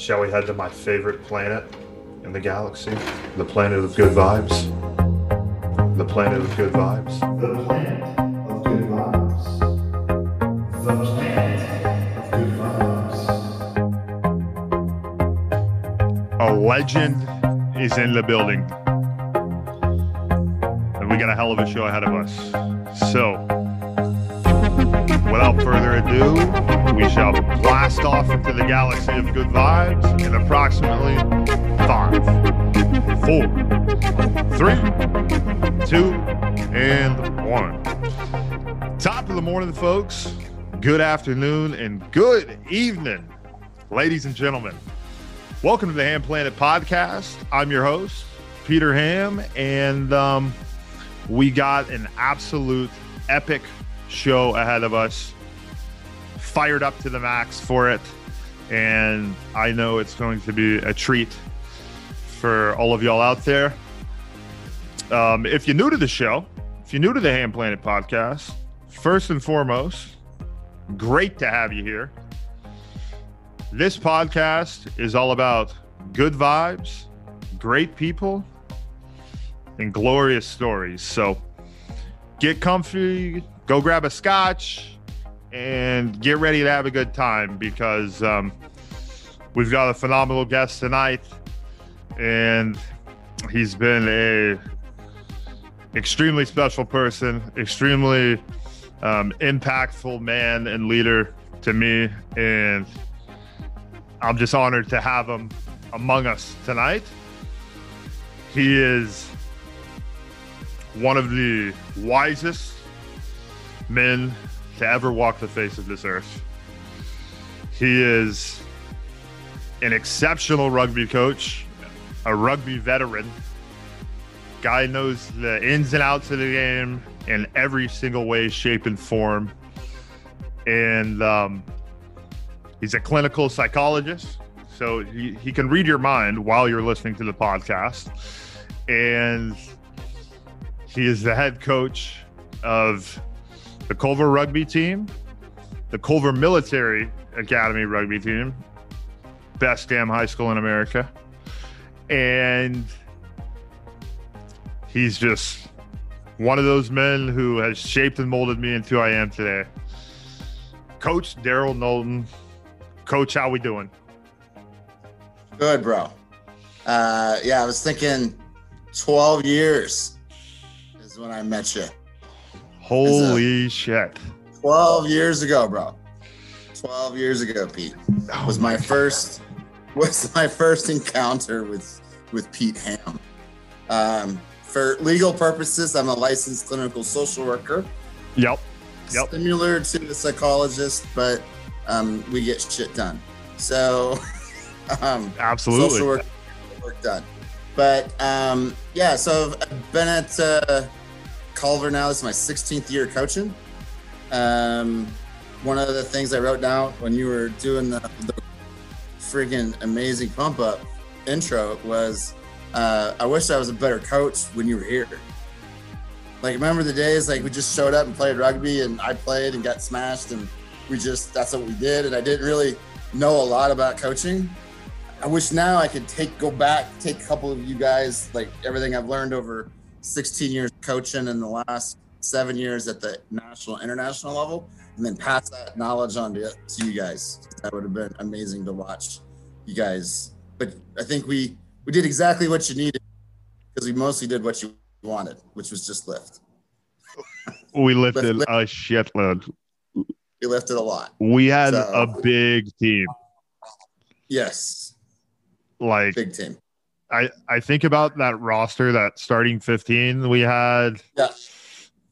Shall we head to my favorite planet in the galaxy? The planet of good vibes. The planet of good vibes. The planet of good vibes. The planet of good vibes. A legend is in the building. And we got a hell of a show ahead of us. So, without further ado, we shall blast off into the galaxy of good vibes in approximately five, four, three, two, and one. Top of the morning, folks. Good afternoon and good evening, ladies and gentlemen. Welcome to the Ham Planet Podcast. I'm your host, Peter Ham, and um, we got an absolute epic show ahead of us. Fired up to the max for it, and I know it's going to be a treat for all of y'all out there. Um, if you're new to the show, if you're new to the Ham Planet Podcast, first and foremost, great to have you here. This podcast is all about good vibes, great people, and glorious stories. So get comfy, go grab a scotch, and get ready to have a good time because um, we've got a phenomenal guest tonight, and he's been a extremely special person, extremely um, impactful man and leader to me, and I'm just honored to have him among us tonight. He is one of the wisest men to ever walk the face of this earth. He is an exceptional rugby coach, a rugby veteran. Guy knows the ins and outs of the game in every single way, shape, and form. And um, He's a clinical psychologist, so he, he can read your mind while you're listening to the podcast. And he is the head coach of the Culver rugby team, the Culver Military Academy rugby team, best damn high school in America. And he's just one of those men who has shaped and molded me into who I am today. Coach Daryl Knowlton, Coach, how we doing? Good, bro. Uh, yeah, I was thinking 12 years is when I met you. Holy shit. 12 years ago, bro. 12 years ago, Pete. Oh was my first was my first encounter with with Pete Ham. Um, for legal purposes, I'm a licensed clinical social worker. Yep. Yep. Similar to a psychologist, but um, we get shit done. So, um, Absolutely. social work, work done. But um, yeah, so I've been at uh, Culver now. This is my 16th year coaching. Um, one of the things I wrote down when you were doing the, the freaking amazing pump up intro was uh, I wish I was a better coach when you were here. Like, remember the days like we just showed up and played rugby and I played and got smashed and we just that's what we did and i didn't really know a lot about coaching i wish now i could take go back take a couple of you guys like everything i've learned over 16 years coaching in the last seven years at the national international level and then pass that knowledge on to, to you guys. That would have been amazing to watch you guys. But i think we we did exactly what you needed because we mostly did what you wanted which was just lift. We lifted Lift- a shitload. we lifted a lot. We had So- a big team. yes. Like big team I, I think about that roster, that starting 15 we had yeah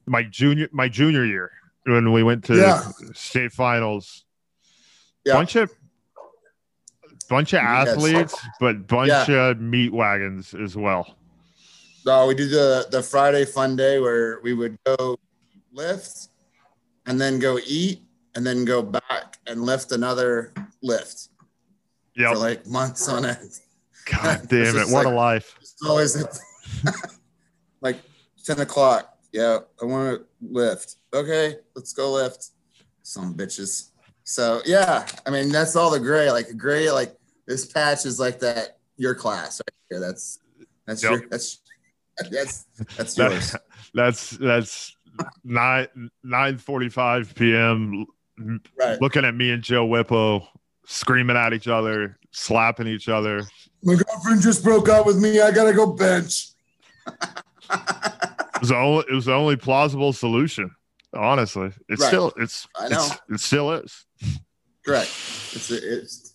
my junior my junior year when we went to Yeah. state finals. Yeah. Bunch of bunch of athletes, but bunch of meat wagons as well. No, we do the the Friday fun day where we would go lift and then go eat and then go back and lift another lift for like months on end. God damn it. What a life. It's always like 10 o'clock. Yeah, I want to lift. Okay, let's go lift. Some bitches. So yeah, I mean that's all the gray. Like gray, like this patch is like that your class right here. That's that's Yep. your that's that's that's yours. That- that's that's nine nine forty five p.m. Right. Looking at me and Joe Whippo screaming at each other, slapping each other. My girlfriend just broke up with me. I gotta go bench. It was the only, it was the only plausible solution. Honestly, it's Right. still it's I know. it's, it still is. Correct. It's it's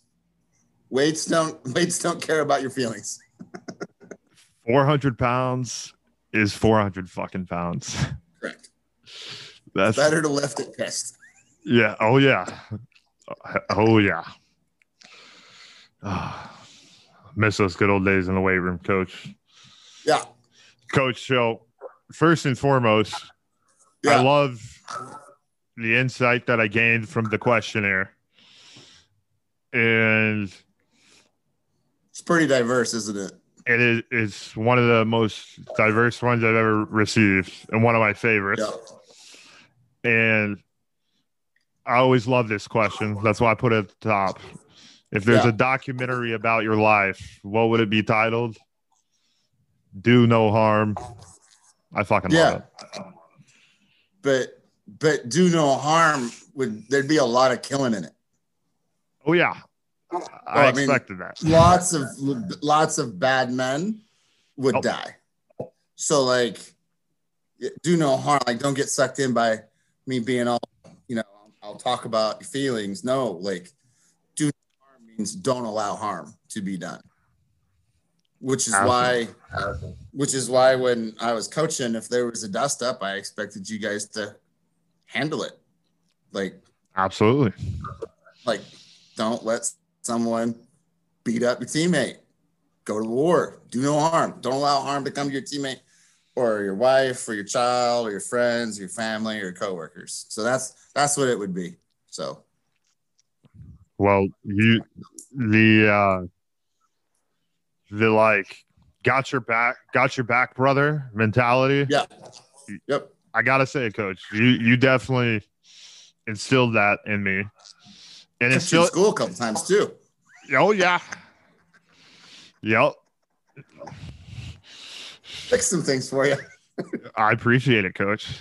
weights don't weights don't care about your feelings. Four hundred pounds is four hundred fucking pounds. Correct. That's Better to lift it pissed. yeah. Oh yeah. Oh yeah. Ah, miss those good old days in the weight room, coach. Yeah. Coach, so first and foremost, Yeah. I love the insight that I gained from the questionnaire. And It's pretty diverse, isn't it? it is it's one of the most diverse ones I've ever received and one of my favorites. Yeah. And I always love this question. That's why I put it at the top. If there's Yeah. a documentary about your life, what would it be titled? Do no harm. I fucking Yeah. love it. But but do no harm would there'd be a lot of killing in it. Oh yeah. I I mean- expected that. Lots of lots of bad men would Oh. die. So like do no harm. Like don't get sucked in by me being all, you know, I'll talk about feelings. No, like do no harm means don't allow harm to be done. Which is why which is why when I was coaching, if there was a dust up, I expected you guys to handle it. Like, Absolutely. like, don't let someone beat up your teammate. Go to war. Do no harm. Don't allow harm to come to your teammate or your wife or your child or your friends, your family, or your coworkers. So that's that's what it would be. So Well, you the uh the like got your back got your back brother mentality. yeah. Yep. I gotta say, coach, you you definitely instilled that in me. And it's Kept you in still school a couple times too. oh yeah. Yep. Fix some things for you. I appreciate it, coach.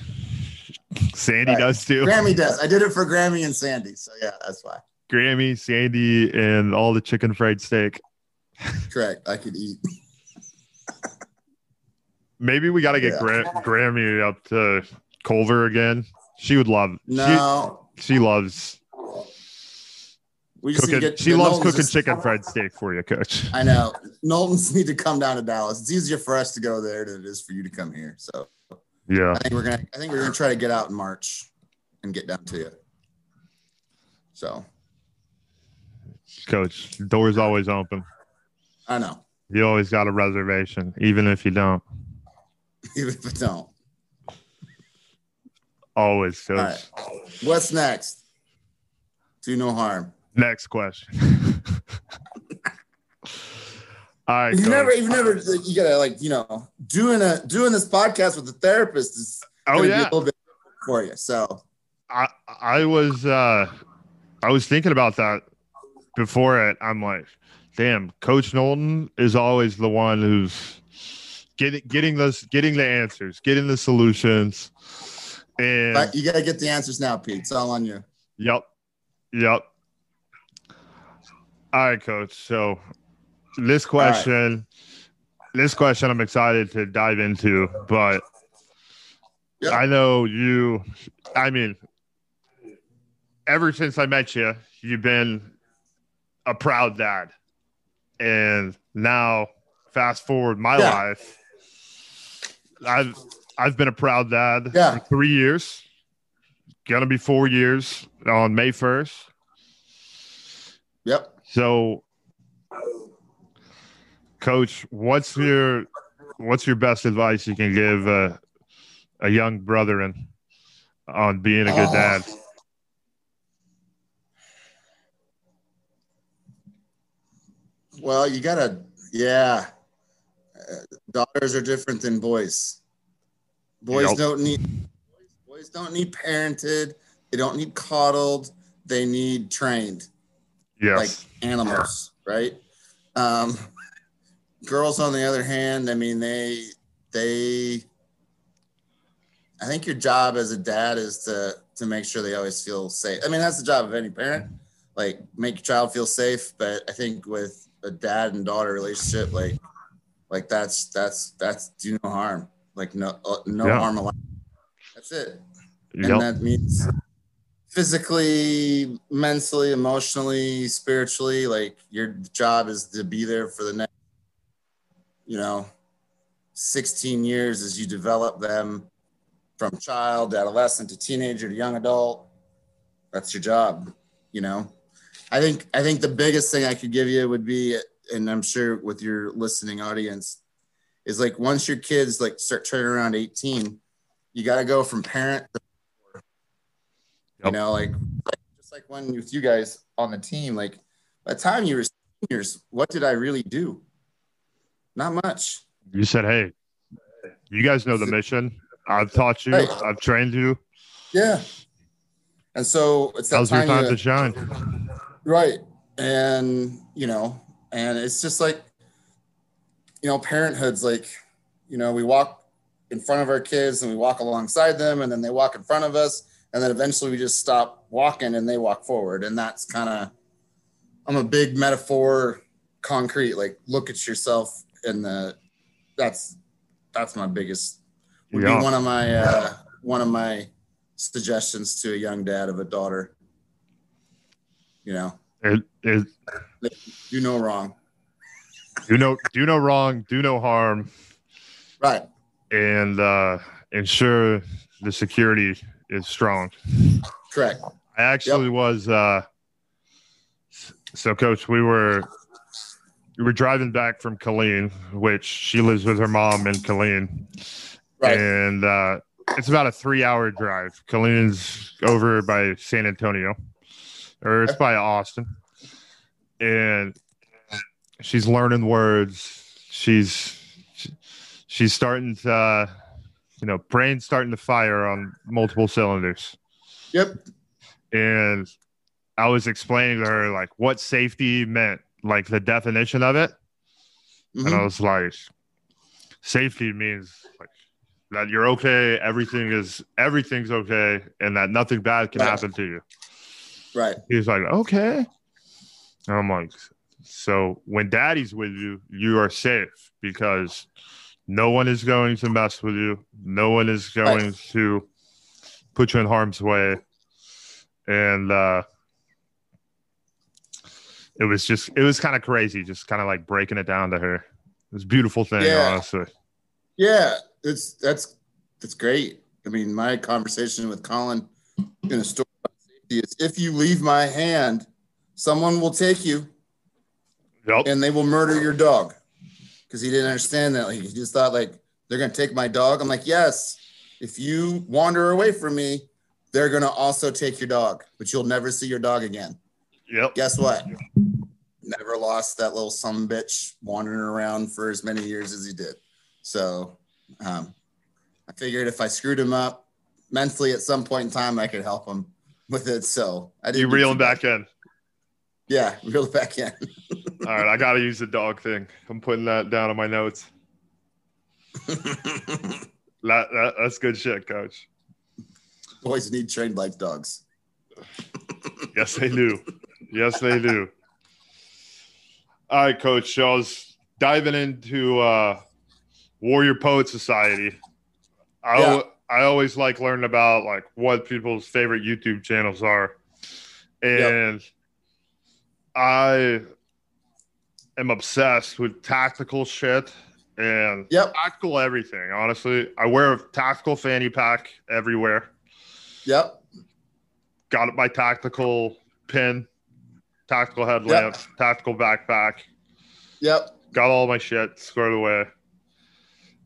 Sandy Right. does too. Grammy does. I did it for Grammy and Sandy. So yeah, that's why. Grammy, Sandy, and all the chicken fried steak. Correct. I could eat. Maybe we got to get Yeah. Gra- Grammy up to Culver again. She would love. No, She, she loves we just need to cooking. get. She loves cooking just- chicken fried steak for you, coach. I know. Knowlton's need to come down to Dallas. It's easier for us to go there than it is for you to come here. So Yeah. I think we're gonna. I think we're gonna try to get out in March and get down to you. So Coach, door's always open. I know. You always got a reservation, even if you don't. Even if it don't. Always, coach. Right. What's next? Do no harm. Next question. All right, You never, you never, you gotta like, you know, doing a doing this podcast with a therapist is oh be a little bit for you. So I I was uh I was thinking about that before it. I'm like, damn, Coach Knowlton is always the one who's getting getting those getting the answers, getting the solutions. And but you gotta get the answers now, Pete. It's all on you. Yep. Yep. All right, coach. So this question, this question I'm excited to dive into, but Yep. I know you I mean ever since I met you, you've been a proud dad. And now fast forward my Yeah. life. I've I've been a proud dad Yeah. for three years. Gonna be four years on May 1st. Yep. So coach, what's your what's your best advice you can give uh, a young brother on being a good Oh. dad? Well, you gotta, yeah. Uh, daughters are different than boys. Boys Yep. don't need boys don't need parented. They don't need coddled. They need trained like animals, right? Um, girls, on the other hand, I mean, they they. I think your job as a dad is to to make sure they always feel safe. I mean, that's the job of any parent. Like, make your child feel safe. But I think with a dad and daughter relationship, like, like that's that's that's do no harm. Like, no uh, no Yeah. harm allowed. That's it and Yep. that means physically mentally emotionally spiritually like your job is to be there for the next you know 16 years as you develop them from child to adolescent to teenager to young adult that's your job you know i think i think the biggest thing i could give you would be and i'm sure with your listening audience is like once your kids like start turning around 18 you got to go from parent to you Yep. know, like, like just like when with you guys on the team, like by the time you were seniors, what did I really do? Not much. You said, "Hey, you guys know the mission. I've taught you. Right. I've trained you. Yeah. And so it's that Now's your time, time you- to shine." Right. And you know, and it's just like, you know, parenthood's like, you know, we walk in front of our kids and we walk alongside them, and then they walk in front of us, and then eventually we just stop walking and they walk forward. And that's kind of, I'm a big metaphor, concrete. Like, look at yourself in the. That's that's my biggest. Would Yeah. be one of my uh, one of my suggestions to a young dad of a daughter. You know, It, it, do no wrong. do no do no wrong, do no harm, Right. and uh, ensure the security is strong. Correct. I actually was. Uh, so, coach, we were we were driving back from Killeen, which she lives with her mom in Killeen, Right. and uh, it's about a three-hour drive. Killeen's over by San Antonio, or it's by Austin, and she's learning words. She's she's starting to, uh, you know, brain's starting to fire on multiple cylinders Yep. and I was explaining to her like what safety meant, like the definition of it, and I was like, safety means like that you're okay, everything is everything's okay, and that nothing bad can Right. happen to you. Right. He was like, okay, and I'm like, so when daddy's with you, you are safe because no one is going to mess with you, no one is going to put you in harm's way, and uh it was just it was kind of crazy just kind of like breaking it down to her it was a beautiful thing Yeah. honestly Yeah. It's that's that's great. I mean, my conversation with Colin in a story is if you leave my hand, someone will take you yep and they will murder your dog. Because he didn't understand that. Like he just thought like they're gonna take my dog. I'm like, yes. If you wander away from me, they're gonna also take your dog, but you'll never see your dog again. yep guess what? Never lost that little some bitch wandering around for as many years as he did. So um, I figured if I screwed him up mentally at some point in time, I could help him with it. So I didn't you reel back in Yeah, reel it back in. all right i gotta use the dog thing i'm putting that down on my notes that, that that's good shit coach Boys need trained like dogs. yes they do yes they do all right coach so i was diving into uh warrior poet society I, Yeah. I always like learning about like what people's favorite youtube channels are. And i am obsessed with tactical shit and Yep, tactical everything. Honestly i wear a tactical fanny pack everywhere. Yep, got my tactical pin, tactical headlamp, tactical backpack. yep. Got all my shit squared away.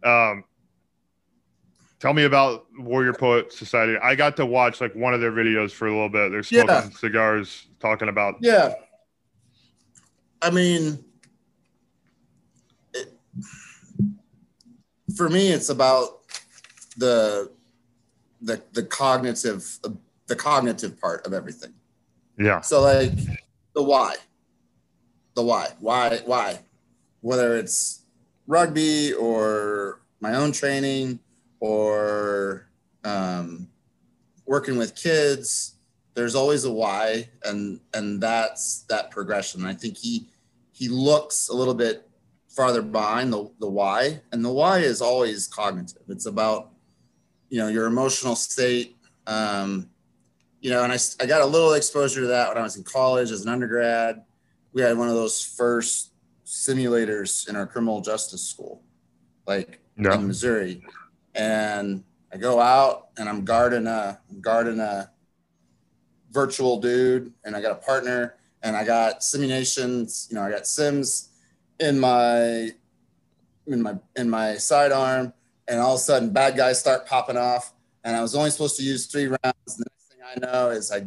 Um, tell me about Warrior Poet Society. I got to watch like one of their videos for a little bit. They're smoking Yeah. cigars, talking about Yeah. I mean, it, for me, it's about the the the cognitive the cognitive part of everything. yeah, So like the why. the why, why, why, whether it's rugby or my own training or um, working with kids. There's always a why, and and that's that progression. I think he he looks a little bit farther behind the, the why and the why is always cognitive it's about you know your emotional state um, you know and I, I got a little exposure to that when i was in college as an undergrad we had one of those first simulators in our criminal justice school like Yeah. in missouri and i go out and i'm guarding a I'm guarding a virtual dude and i got a partner and i got simulations you know i got sims in my in my in my sidearm, and all of a sudden bad guys start popping off. And I was only supposed to use three rounds. And the next thing I know is I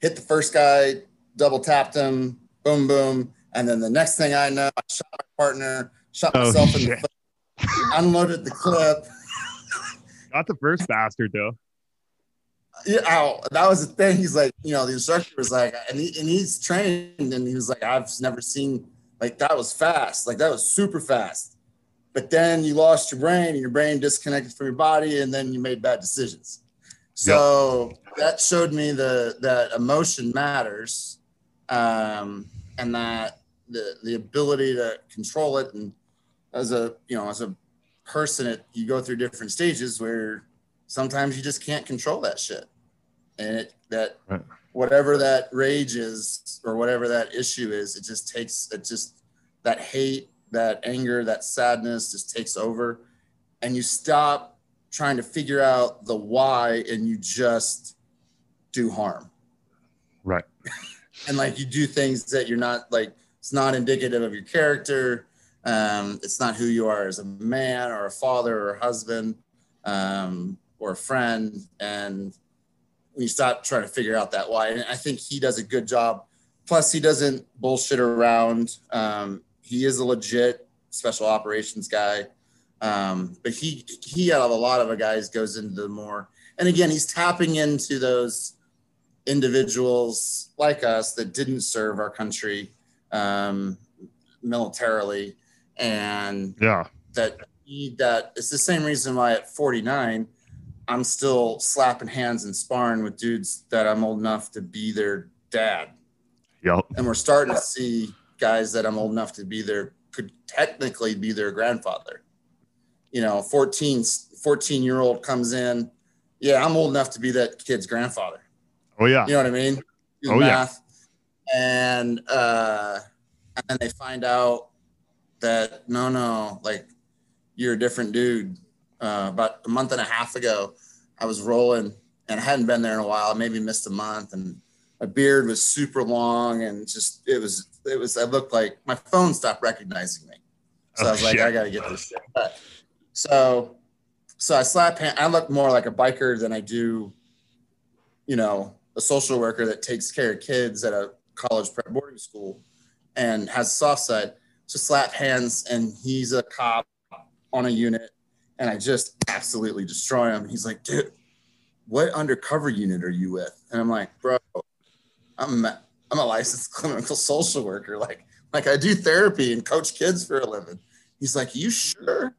hit the first guy, double tapped him, boom, boom. And then the next thing I know, I shot my partner, shot Oh, myself in the foot, unloaded the clip. Not the first bastard though. Yeah, that was the thing. He's like, you know, the instructor was like, and, he, and he's trained, and he was like, I've never seen like that was fast, like that was super fast. But then you lost your brain, and your brain disconnected from your body, and then you made bad decisions. So that showed me the that emotion matters, um, and that the the ability to control it. And as a you know, as a person, it, you go through different stages where sometimes you just can't control that shit and it that Right. whatever that rage is or whatever that issue is it just takes it just that hate that anger that sadness just takes over and you stop trying to figure out the why and you just do harm Right. and like you do things that you're not like it's not indicative of your character um, it's not who you are as a man or a father or a husband um, or a friend. And you stop trying to figure out that why. And i think he does a good job. Plus he doesn't bullshit around. Um, he is a legit special operations guy. Um, but he he out of a lot of the guys goes into the more and again he's tapping into those individuals like us that didn't serve our country um, militarily and Yeah. that need that it's the same reason why at 49 i'm still slapping hands and sparring with dudes that i'm old enough to be their dad Yep. and we're starting to see guys that i'm old enough to be their could technically be their grandfather you know 14 14 year old comes in yeah i'm old enough to be that kid's grandfather Oh yeah. you know what I mean? Do Oh, yeah. And uh and then they find out that no, no, like you're a different dude. Uh, about a month and a half ago, I was rolling and I hadn't been there in a while. I maybe missed a month and my beard was super long and just it was it was I looked like my phone stopped recognizing me. So Oh, I was like, shit. I gotta get this shit. But, so so I slap hand I look more like a biker than I do, you know, a social worker that takes care of kids at a college prep boarding school and has soft side. So slap hands and he's a cop on a unit and I just absolutely destroy him. He's like, dude, what undercover unit are you with? And I'm like, bro, I'm I'm a licensed clinical social worker. Like, like I do therapy and coach kids for a living. He's like, you sure?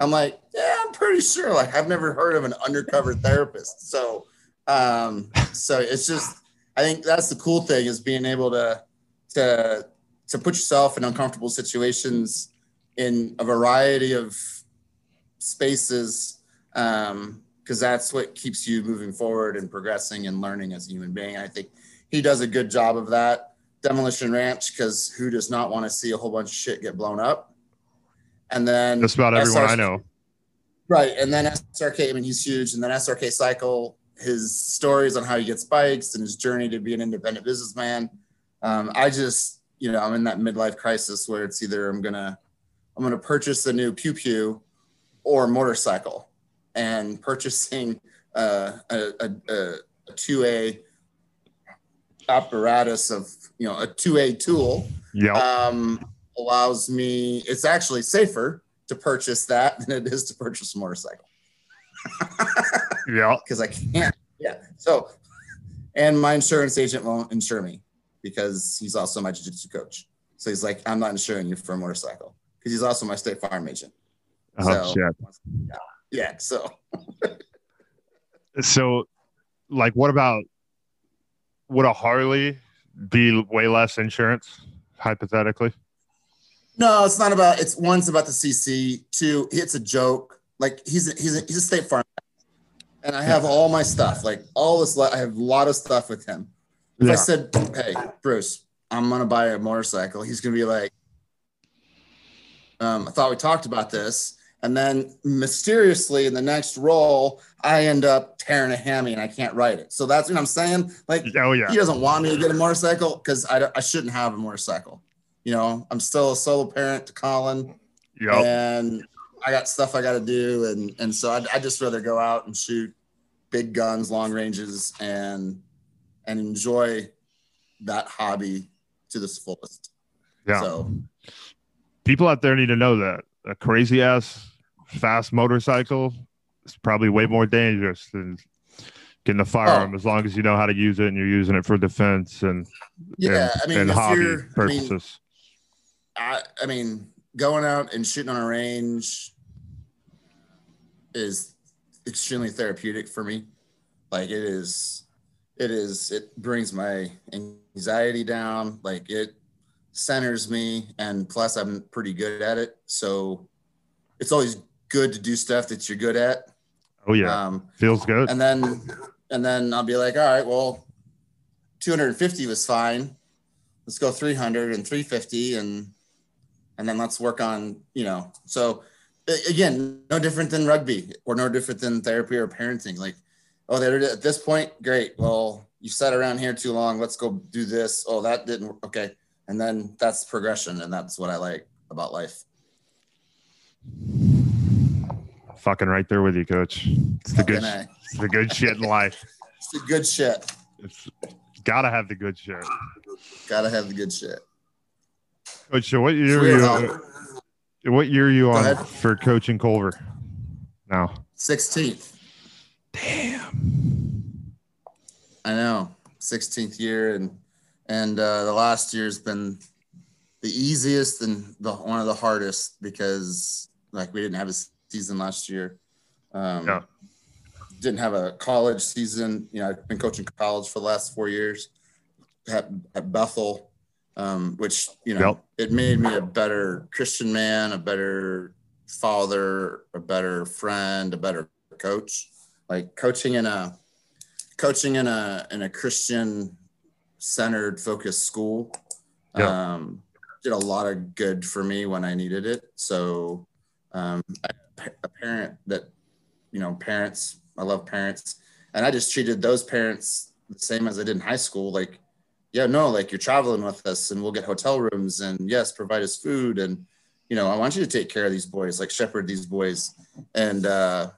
I'm like, yeah, I'm pretty sure. Like, I've never heard of an undercover therapist. So, um, so it's just, I think that's the cool thing is being able to, to, to put yourself in uncomfortable situations in a variety of spaces um because that's what keeps you moving forward and progressing and learning as a human being i think he does a good job of that demolition ranch because who does not want to see a whole bunch of shit get blown up and then Just about everyone I know. Right. And then SRK, I mean, he's huge. And then SRK Cycle, his stories on how he gets bikes and his journey to be an independent businessman. Um, I just, you know, I'm in that midlife crisis where it's either I'm going to, I'm to purchase a new pew pew or motorcycle. And purchasing uh, a, a, a, a 2A apparatus of, you know, a 2A tool Yep. um, allows me it's actually safer to purchase that than it is to purchase a motorcycle. Yeah, because i can't yeah. So and my insurance agent won't insure me because he's also my jiu-jitsu coach So he's like, I'm not insuring you for a motorcycle because he's also my State Farm agent. Oh So- shit. Yeah. So So, like, what about would a Harley be way less insurance, hypothetically? no, it's not about. It's one's about the CC. Two, it's a joke. Like he's a, he's a, he's a State Farm, and I have all my stuff. Like all this, I have a lot of stuff with him. If I said, "Hey, Bruce, I'm gonna buy a motorcycle," he's gonna be like, um, "I thought we talked about this," and then mysteriously in the next roll, I end up tearing a hammy and I can't write it. So that's what I'm saying. Like Oh yeah. he doesn't want me to get a motorcycle because I, don't- I shouldn't have a motorcycle. You know, I'm still a solo parent to Colin, Yep. and I got stuff I got to do, and and so I'd, I'd just rather go out and shoot big guns, long ranges, and and enjoy that hobby to the fullest. Yeah. So People out there need to know that a crazy ass fast motorcycle is probably way more dangerous than getting a firearm Oh. as long as you know how to use it and you're using it for defense and yeah, and, I mean, and hobby you're, I mean, purposes. I, I mean, going out and shooting on a range is extremely therapeutic for me. Like it is, it is, it brings my anxiety down. Like it centers me. And plus, I'm pretty good at it. So it's always good to do stuff that you're good at. oh yeah, Um, feels good. and then and then I'll be like, all right, well, 250 was fine. Let's go 300 and 350 and and then let's work on, you know. So again, no different than rugby or no different than therapy or parenting. Like, oh, they're at this point, great. Well, you sat around here too long. Let's go do this. Oh, that didn't work. Okay. And then that's progression and that's what I like about life. Fucking right there with you, coach. It's the good, it's the good shit in life. It's the good shit. It's gotta have the good shit. Gotta have the good shit. Coach, so what year are you? What year are you on for coaching Culver? Now, 16th. Damn. I know, 16th year, and and uh, the last year's been the easiest and the one of the hardest because like we didn't have a season last year. Um, Yeah. Didn't have a college season. You know, I've been coaching college for the last four years at, at Bethel, um, which you know Yep. it made me a better Christian man, a better father, a better friend, a better coach. Like coaching in a coaching in a in a Christian centered focused school Yeah. um, did a lot of good for me when I needed it. So um, I, a parent that you know parents I love parents and I just treated those parents the same as I did in high school like yeah no like you're traveling with us and we'll get hotel rooms and yes provide us food and you know I want you to take care of these boys like shepherd these boys and uh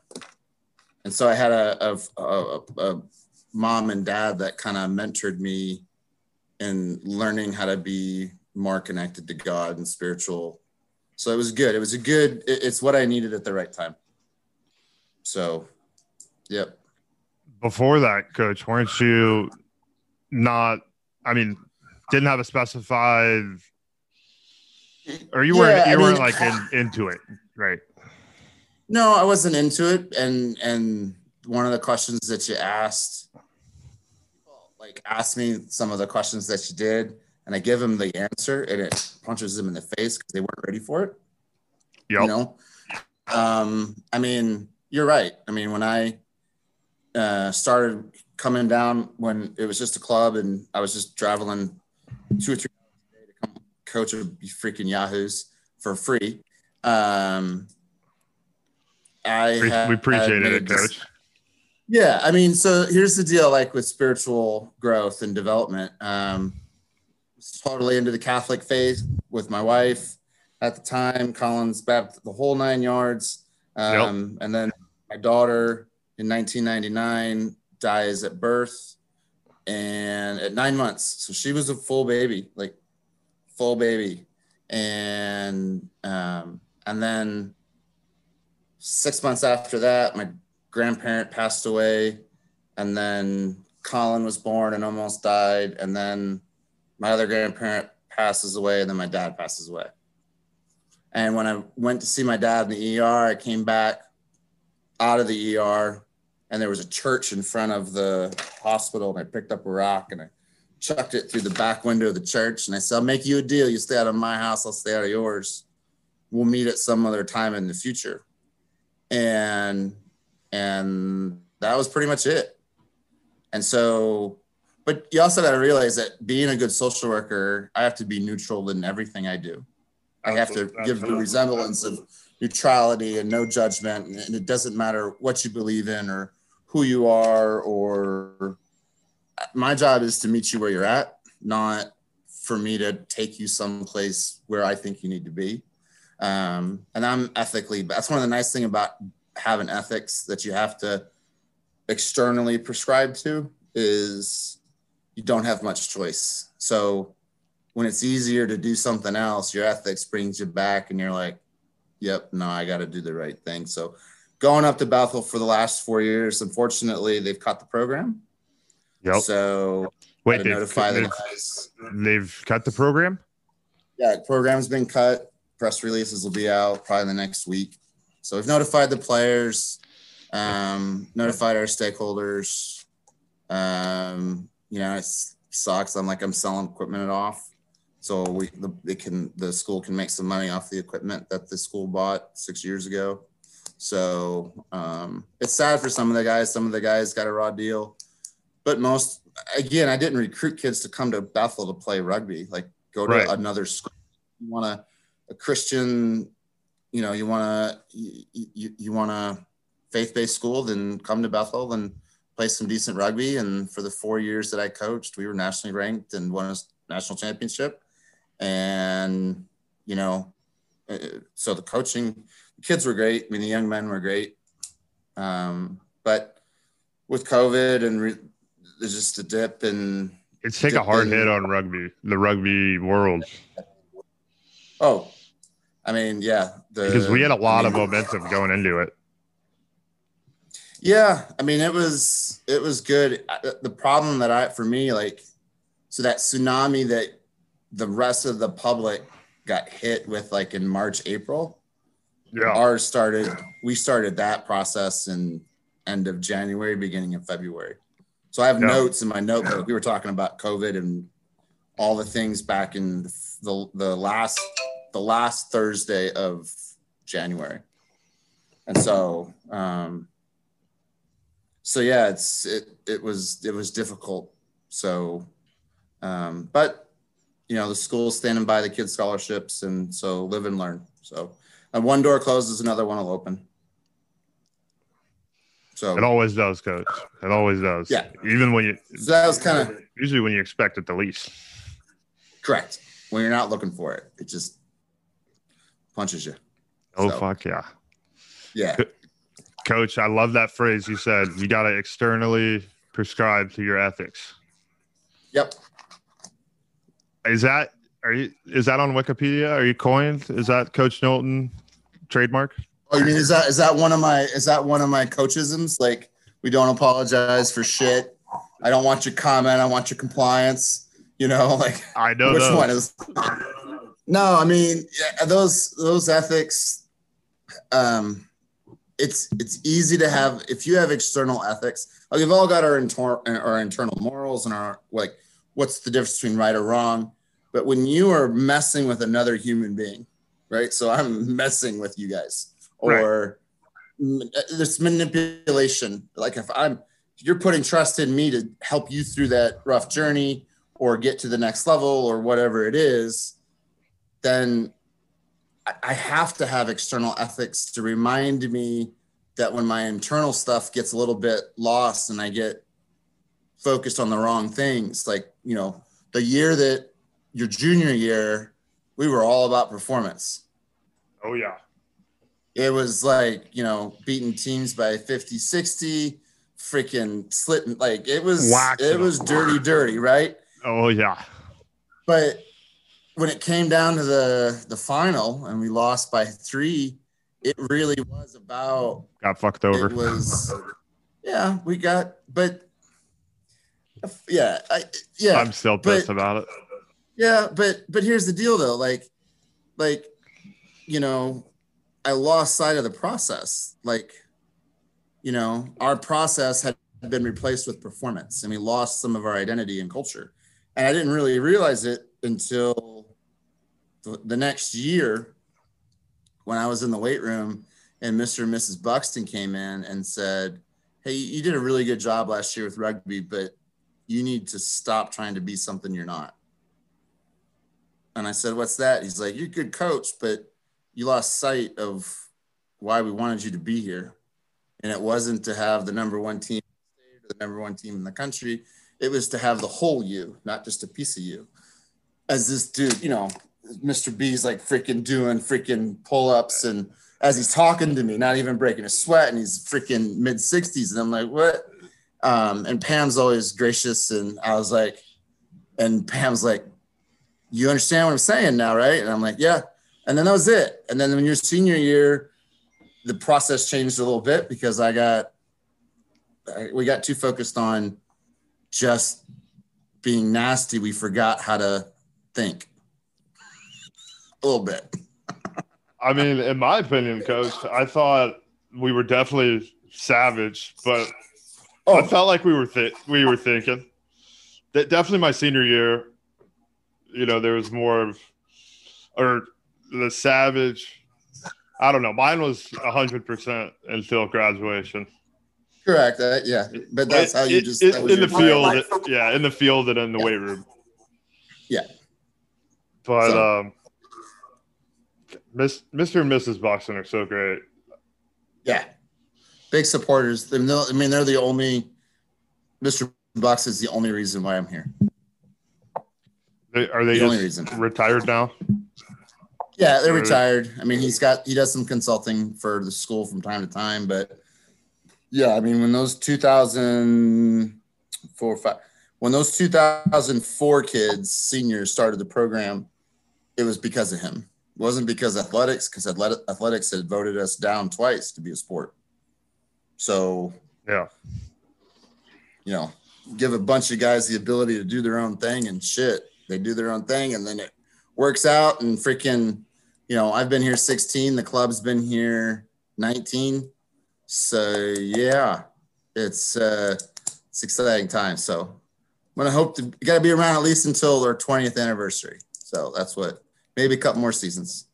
and so I had a, a, a, a mom and dad that kind of mentored me in learning how to be more connected to God and spiritual. So it was good. It was a good, it- it's what I needed at the right time. So, yep. Before that, coach, weren't you not? I mean, didn't have a specified, or you weren't. You I weren't mean- like in, into it, right? No, I wasn't into it. And, and one of the questions that you asked, like ask me some of the questions that you did and I give them the answer and it punches them in the face because they weren't ready for it. Yep. you know um i mean you're right i mean when i uh started coming down when it was just a club and i was just traveling two or three hours a day to come coach a freaking yahoos for free um i We, had we appreciated it, coach. yeah, I mean, so here's the deal like with spiritual growth and development. Um totally into the Catholic faith with my wife at the time, Collins Baptist, the whole nine yards. Um, and then my daughter in 1999 dies at birth and at nine months. So she was a full baby, like full baby. And um, and then six months after that, my grandparent passed away and then colin was born and almost died and then my other grandparent passes away, and then my dad passes away. And when I went to see my dad in the ER, I came back out of the ER, and there was a church in front of the hospital, and I picked up a rock and I chucked it through the back window of the church, and I said, "I'll make you a deal. You stay out of my house, I'll stay out of yours. We'll meet at some other time in the future." And and that was pretty much it. And so but you also got to realize that being a good social worker, I have to be neutral in everything I do. I have to give the resemblance of neutrality and no judgment. And it doesn't matter what you believe in or who you are, or my job is to meet you where you're at, not for me to take you someplace where I think you need to be. Um, and I'm ethically, that's one of the nice thing about having ethics that you have to externally prescribe to is you don't have much choice. So when it's easier to do something else, your ethics brings you back and you're like, yep, no, I got to do the right thing. So going up to Bethel for the last four years, unfortunately, they've cut the program. Yep. So Wait, they've, notify the they've, guys. they've cut the program? Yeah, program's been cut. Press releases will be out probably the next week. So we've notified the players, um, notified our stakeholders. Um, you know, it sucks. I'm like I'm selling equipment off, so we the they can the school can make some money off the equipment that the school bought six years ago. So um, it's sad for some of the guys. Some of the guys got a raw deal, but most again, I didn't recruit kids to come to Bethel to play rugby. Like go to Right. another school. You want a, a Christian, you know, you want to you, you, want a faith-based school, then come to Bethel and play some decent rugby. And for the four years that I coached, we were nationally ranked and won a national championship. And you know, uh, so the coaching, the kids were great. I mean, the young men were great. Um, but with COVID and re- there's just a dip and It's take a hard in- hit on rugby, the rugby world, oh, I mean, yeah, the, because we had a lot I of momentum going into it. Yeah, I mean it was it was good. The problem that I for me like so that tsunami that the rest of the public got hit with like in March April Yeah. ours started we started that process in end of January beginning of February. So I have Yeah. notes in my notebook. We were talking about COVID and all the things back in the the last the last Thursday of January. And so um so yeah, it's it it was it was difficult. So um but you know the school's standing by the kids scholarships and so live and learn. So and one door closes, another one will open. So, It always does, coach. It always does. Yeah. Even when you, so that was kind of usually when you expect it the least. correct. When you're not looking for it, it just punches you. Oh, So- fuck yeah. Yeah. Coach, I love that phrase you said. You got to externally prescribe to your ethics. Yep. Is that, are you, is that on Wikipedia? Are you coined? Is that Coach Knowlton trademark? Oh, you mean is that is that one of my is that one of my coachisms? Like we don't apologize for shit. I don't want your comment. I want your compliance. You know, like I know which those. one is? No, I mean those those ethics. Um, it's it's easy to have if you have external ethics. Like we've all got our intor- our internal morals and our like. What's the difference between right or wrong? But when you are messing with another human being, right? So I'm messing with you guys, or m- this manipulation. Like if I'm, if you're putting trust in me to help you through that rough journey or get to the next level or whatever it is, then I- I have to have external ethics to remind me that when my internal stuff gets a little bit lost and I get focused on the wrong things, like, you know, the year that your junior year, we were all about performance. Oh, yeah. It was like, you know, beating teams by 50, 60, freaking slitting, like it was, Whacking it was dirty, dirty, right? Oh, yeah. but when it came down to the the final and we lost by three it really was about Got fucked over. it was yeah we got but yeah I, yeah I'm still pissed but- about it. Yeah, but but here's the deal though, like like you know, I lost sight of the process. Like, you know, our process had been replaced with performance and we lost some of our identity and culture. And I didn't really realize it until the, next year when I was in the weight room and Mr. and Mrs. Buxton came in and said, Hey, you did a really good job last year with rugby, but you need to stop trying to be something you're not. And I said, What's that? He's like, You're a good coach, but you lost sight of why we wanted you to be here. And it wasn't to have the number one team, the number one team in the country. It was to have the whole you, not just a piece of you. As this dude, you know, Mr. B's like freaking doing freaking pull ups and as he's talking to me, not even breaking a sweat, and he's freaking mid 60s. And I'm like, what? Um, and Pam's always gracious. And I was like, and Pam's like, you understand what I'm saying now, right? And I'm like, yeah. And then that was it. And then when your senior year, the process changed a little bit because I got, we got too focused on just being nasty. We forgot how to think a little bit. I mean, in my opinion, coach, I thought we were definitely savage, but Oh. I felt like we were th- we were thinking that definitely my senior year. You know, there was more of, or the savage. I don't know. Mine was hundred percent until graduation. Correct. Uh, yeah. But that's how you It- just, it- in the field. Yeah, in the field and in the Yeah. weight room. Yeah. But So- um, Miss Mr. and Mrs. Buxton are so great. Yeah. Big supporters. They're no- I mean, they're the only, Mr. Bucks is the only reason why I'm here. They, are they The only reason. retired now? Yeah, they're retired. I mean, he's got he does some consulting for the school from time to time, but yeah, I mean, when those 2004 five, when those 2004 kids seniors started the program, it was because of him. Wasn't because athletics, because athletic, athletics had voted us down twice to be a sport. So Yeah. you know, give a bunch of guys the ability to do their own thing and shit. They do their own thing and then it works out and freaking, you know, I've been here 16, the club's been here 19. So yeah, it's uh it's exciting time. So I'm gonna hope to you gotta be around at least until our 20th anniversary. So that's what maybe a couple more seasons.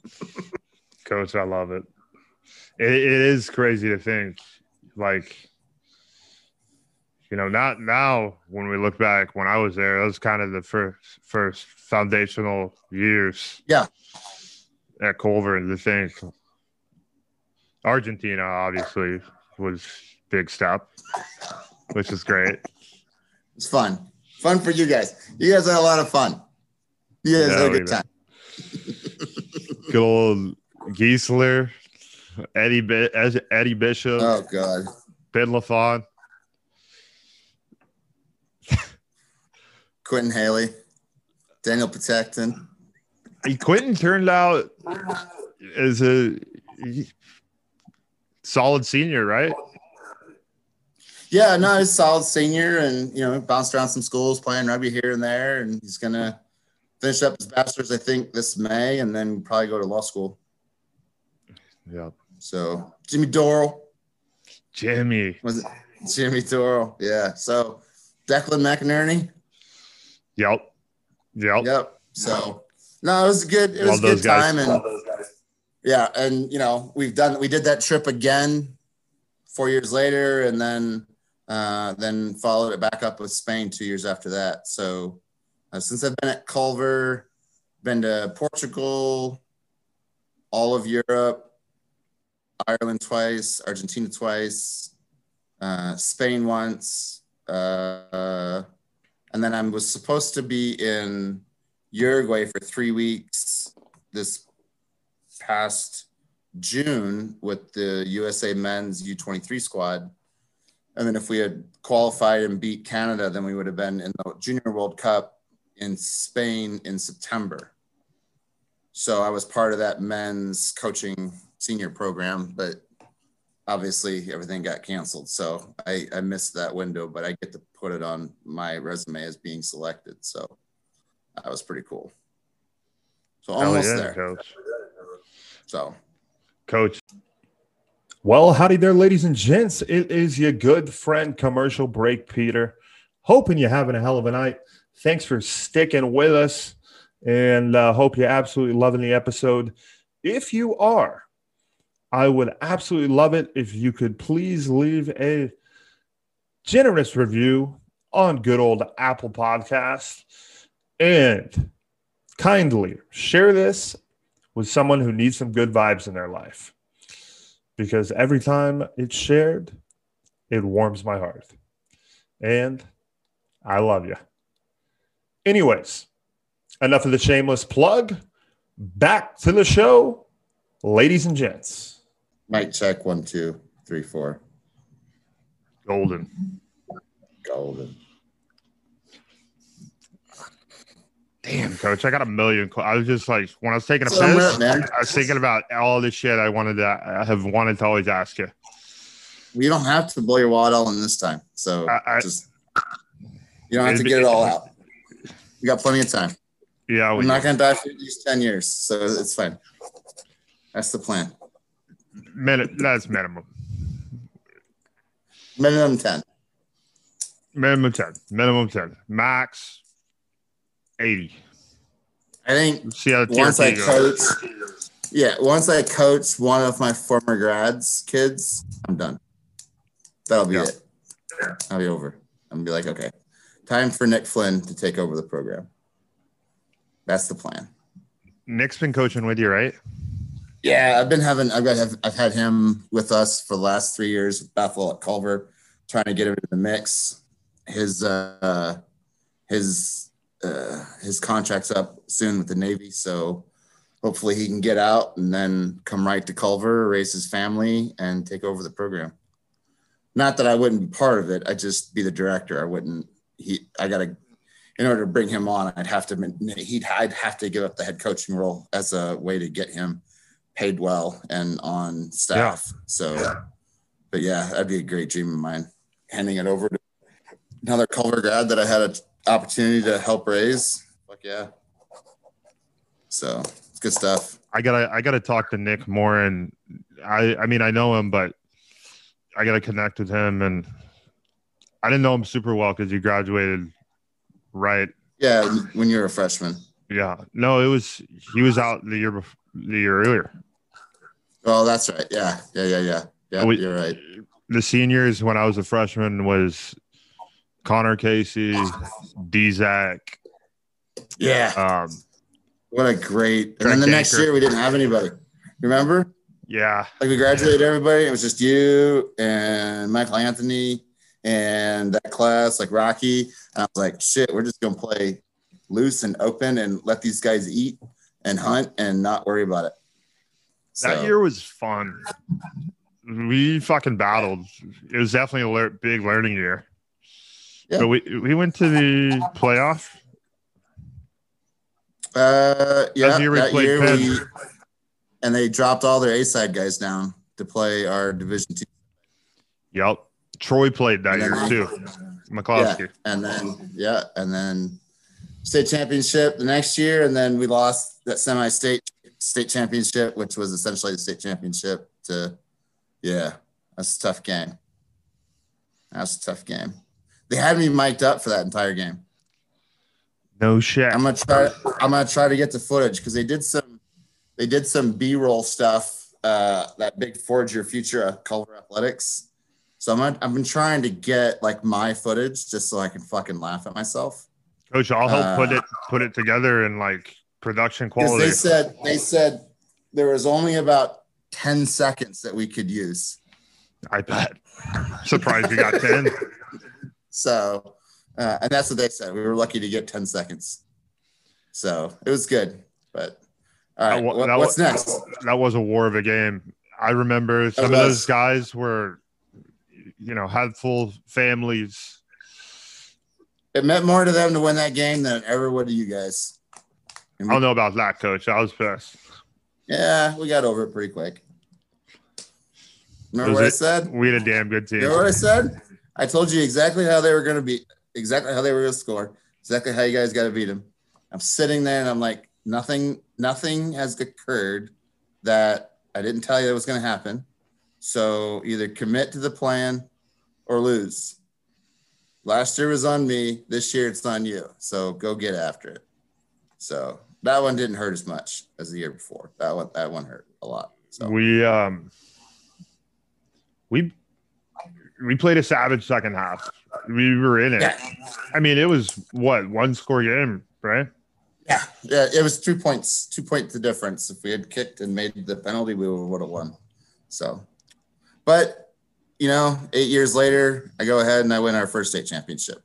Coach, I love it. it. It is crazy to think, like, you know, not now when we look back when I was there, that was kind of the first first foundational years. Yeah. At Culver, and to think Argentina obviously was big step, which is great. It's fun. Fun for you guys. You guys had a lot of fun. Yeah, had a good time. Good old Giesler, Eddie Bi- Eddie Bishop, Oh god. Ben Lafon. Quentin Haley, Daniel Protecton. Quentin turned out as a solid senior, right? Yeah, no, he's a solid senior and you know, bounced around some schools playing rugby here and there, and he's gonna finish up his bachelor's, I think, this May, and then probably go to law school. Yeah. So Jimmy Doral Jimmy. was it Jimmy Doral? Yeah. So Declan McInerney. Yep. Yep. Yep. So no, it was a good. It was a good those guys. time, and yeah, and you know we've done we did that trip again four years later, and then uh, then followed it back up with Spain two years after that. So uh, since I've been at Culver, been to Portugal, all of Europe, Ireland twice, Argentina twice, uh, Spain once, uh, and then I was supposed to be in Uruguay for three weeks this past June with the USA men's U23 squad. And then if we had qualified and beat Canada, then we would have been in the Junior World Cup in Spain in September. So I was part of that men's coaching senior program, but obviously everything got canceled. So I, I missed that window, but I get to put it on my resume as being selected. So that was pretty cool. So almost yeah, there. coach. So Coach, Well, howdy there, ladies and gents. It is your good friend, Commercial Break Peter. Hoping you're having a hell of a night. Thanks for sticking with us and uh, hope you're absolutely loving the episode. If you are, I would absolutely love it if you could please leave a generous review on good old Apple Podcast and kindly share this with someone who needs some good vibes in their life because every time it's shared, it warms my heart. And I love you. Anyways, enough of the shameless plug. Back to the show, ladies and gents. mic check one, two, three, four. golden. Golden. Damn, coach, I got a million. que- I was just like, when I was taking a So, piss, man. I was thinking about all this shit I wanted to, I have wanted to always ask you. We don't have to blow your wallet all in this time. So I- I- just you don't have to get it all out. We got plenty of time. Yeah, I'm we, not gonna die for at least 10 years, so it's fine. That's the plan. minute, that's minimum. Minimum 10. Minimum 10. Minimum 10. Max 80. I think See how once I coach, yeah, once I coach one of my former grads, kids, I'm done. That'll be Yeah. it. I'll be over. I'm gonna be like, okay, time for Nick Flynn to take over the program. That's the plan. Nick's been coaching with you, right? Yeah, I've been having, I've got, I've had him with us for the last three years, with Bethel at Culver, trying to get him into the mix. His, uh, his, uh, his contract's up soon with the Navy, so hopefully he can get out and then come right to Culver, raise his family, and take over the program. Not that I wouldn't be part of it, I'd just be the director. I wouldn't. He, I gotta, in order to bring him on, I'd have to, he'd, I'd have to give up the head coaching role as a way to get him paid well and on staff. So, but yeah, that'd be a great dream of mine. Handing it over to another Culver grad that I had an opportunity to help raise. Fuck yeah. So it's good stuff. I gotta I gotta talk to Nick more and I I mean I know him but I gotta connect with him and I didn't know him super well because he graduated right Yeah, when you're a freshman. yeah no it was he was out the year before the year earlier Oh, that's right. Yeah, yeah, yeah, yeah. Yeah, We- you're right. the seniors when I was a freshman was Connor Casey D Zach Yeah, um what a great. And then the next year we didn't have anybody. Remember? yeah Like we graduated everybody. It was just you and Michael Anthony and that class, like Rocky. And I was like, shit, we're just gonna play loose and open and let these guys eat and hunt and not worry about it. that year was fun we fucking battled it was definitely a lear- big learning year Yeah. but we we went to the playoff uh, yeah, year we that played year Penn. we, and they dropped all their A side guys down to play our division two. Yep. Troy played that year too. McCloskey. And then, yeah, and then state championship the next year, and then we lost that semi-state state championship, which was essentially the state championship. To, yeah, that's a tough game. That's a tough game. They had me mic'd up for that entire game. No shit. I'm gonna try. I'm gonna try to get the footage because they did some, they did some B-roll stuff. Uh, that big forge your future of Culver Athletics. So I'm I've been trying to get like my footage just so I can fucking laugh at myself. Coach, I'll help uh, put it put it together in like production quality. they said they said there was only about ten seconds that we could use. I bet. Surprised you got 10. So, uh, and that's what they said. We were lucky to get ten seconds. So it was good. But all right, That what- that what's next? That was a war of a game. I remember some of those guys were, you know, had full families. It meant more to them to win that game than it ever would to you guys. I don't know about that, coach. I was pissed. Yeah, we got over it pretty quick. Remember what I said? We had a damn good team. Know what I said? I told you exactly how they were going to beat, exactly how they were going to score, exactly how you guys got to beat them. I'm sitting there and I'm like, nothing, nothing has occurred that I didn't tell you that was going to happen. So either commit to the plan or lose. Last year was on me. This year it's on you. So go get after it. So that one didn't hurt as much as the year before. That one, that one hurt a lot. So We um we we played a savage second half. We were in it. yeah, I mean, it was what one score game, right? yeah, yeah. It was two points, two points the difference. If we had kicked and made the penalty, we would have won. So, but you know, eight years later, I go ahead and I win our first state championship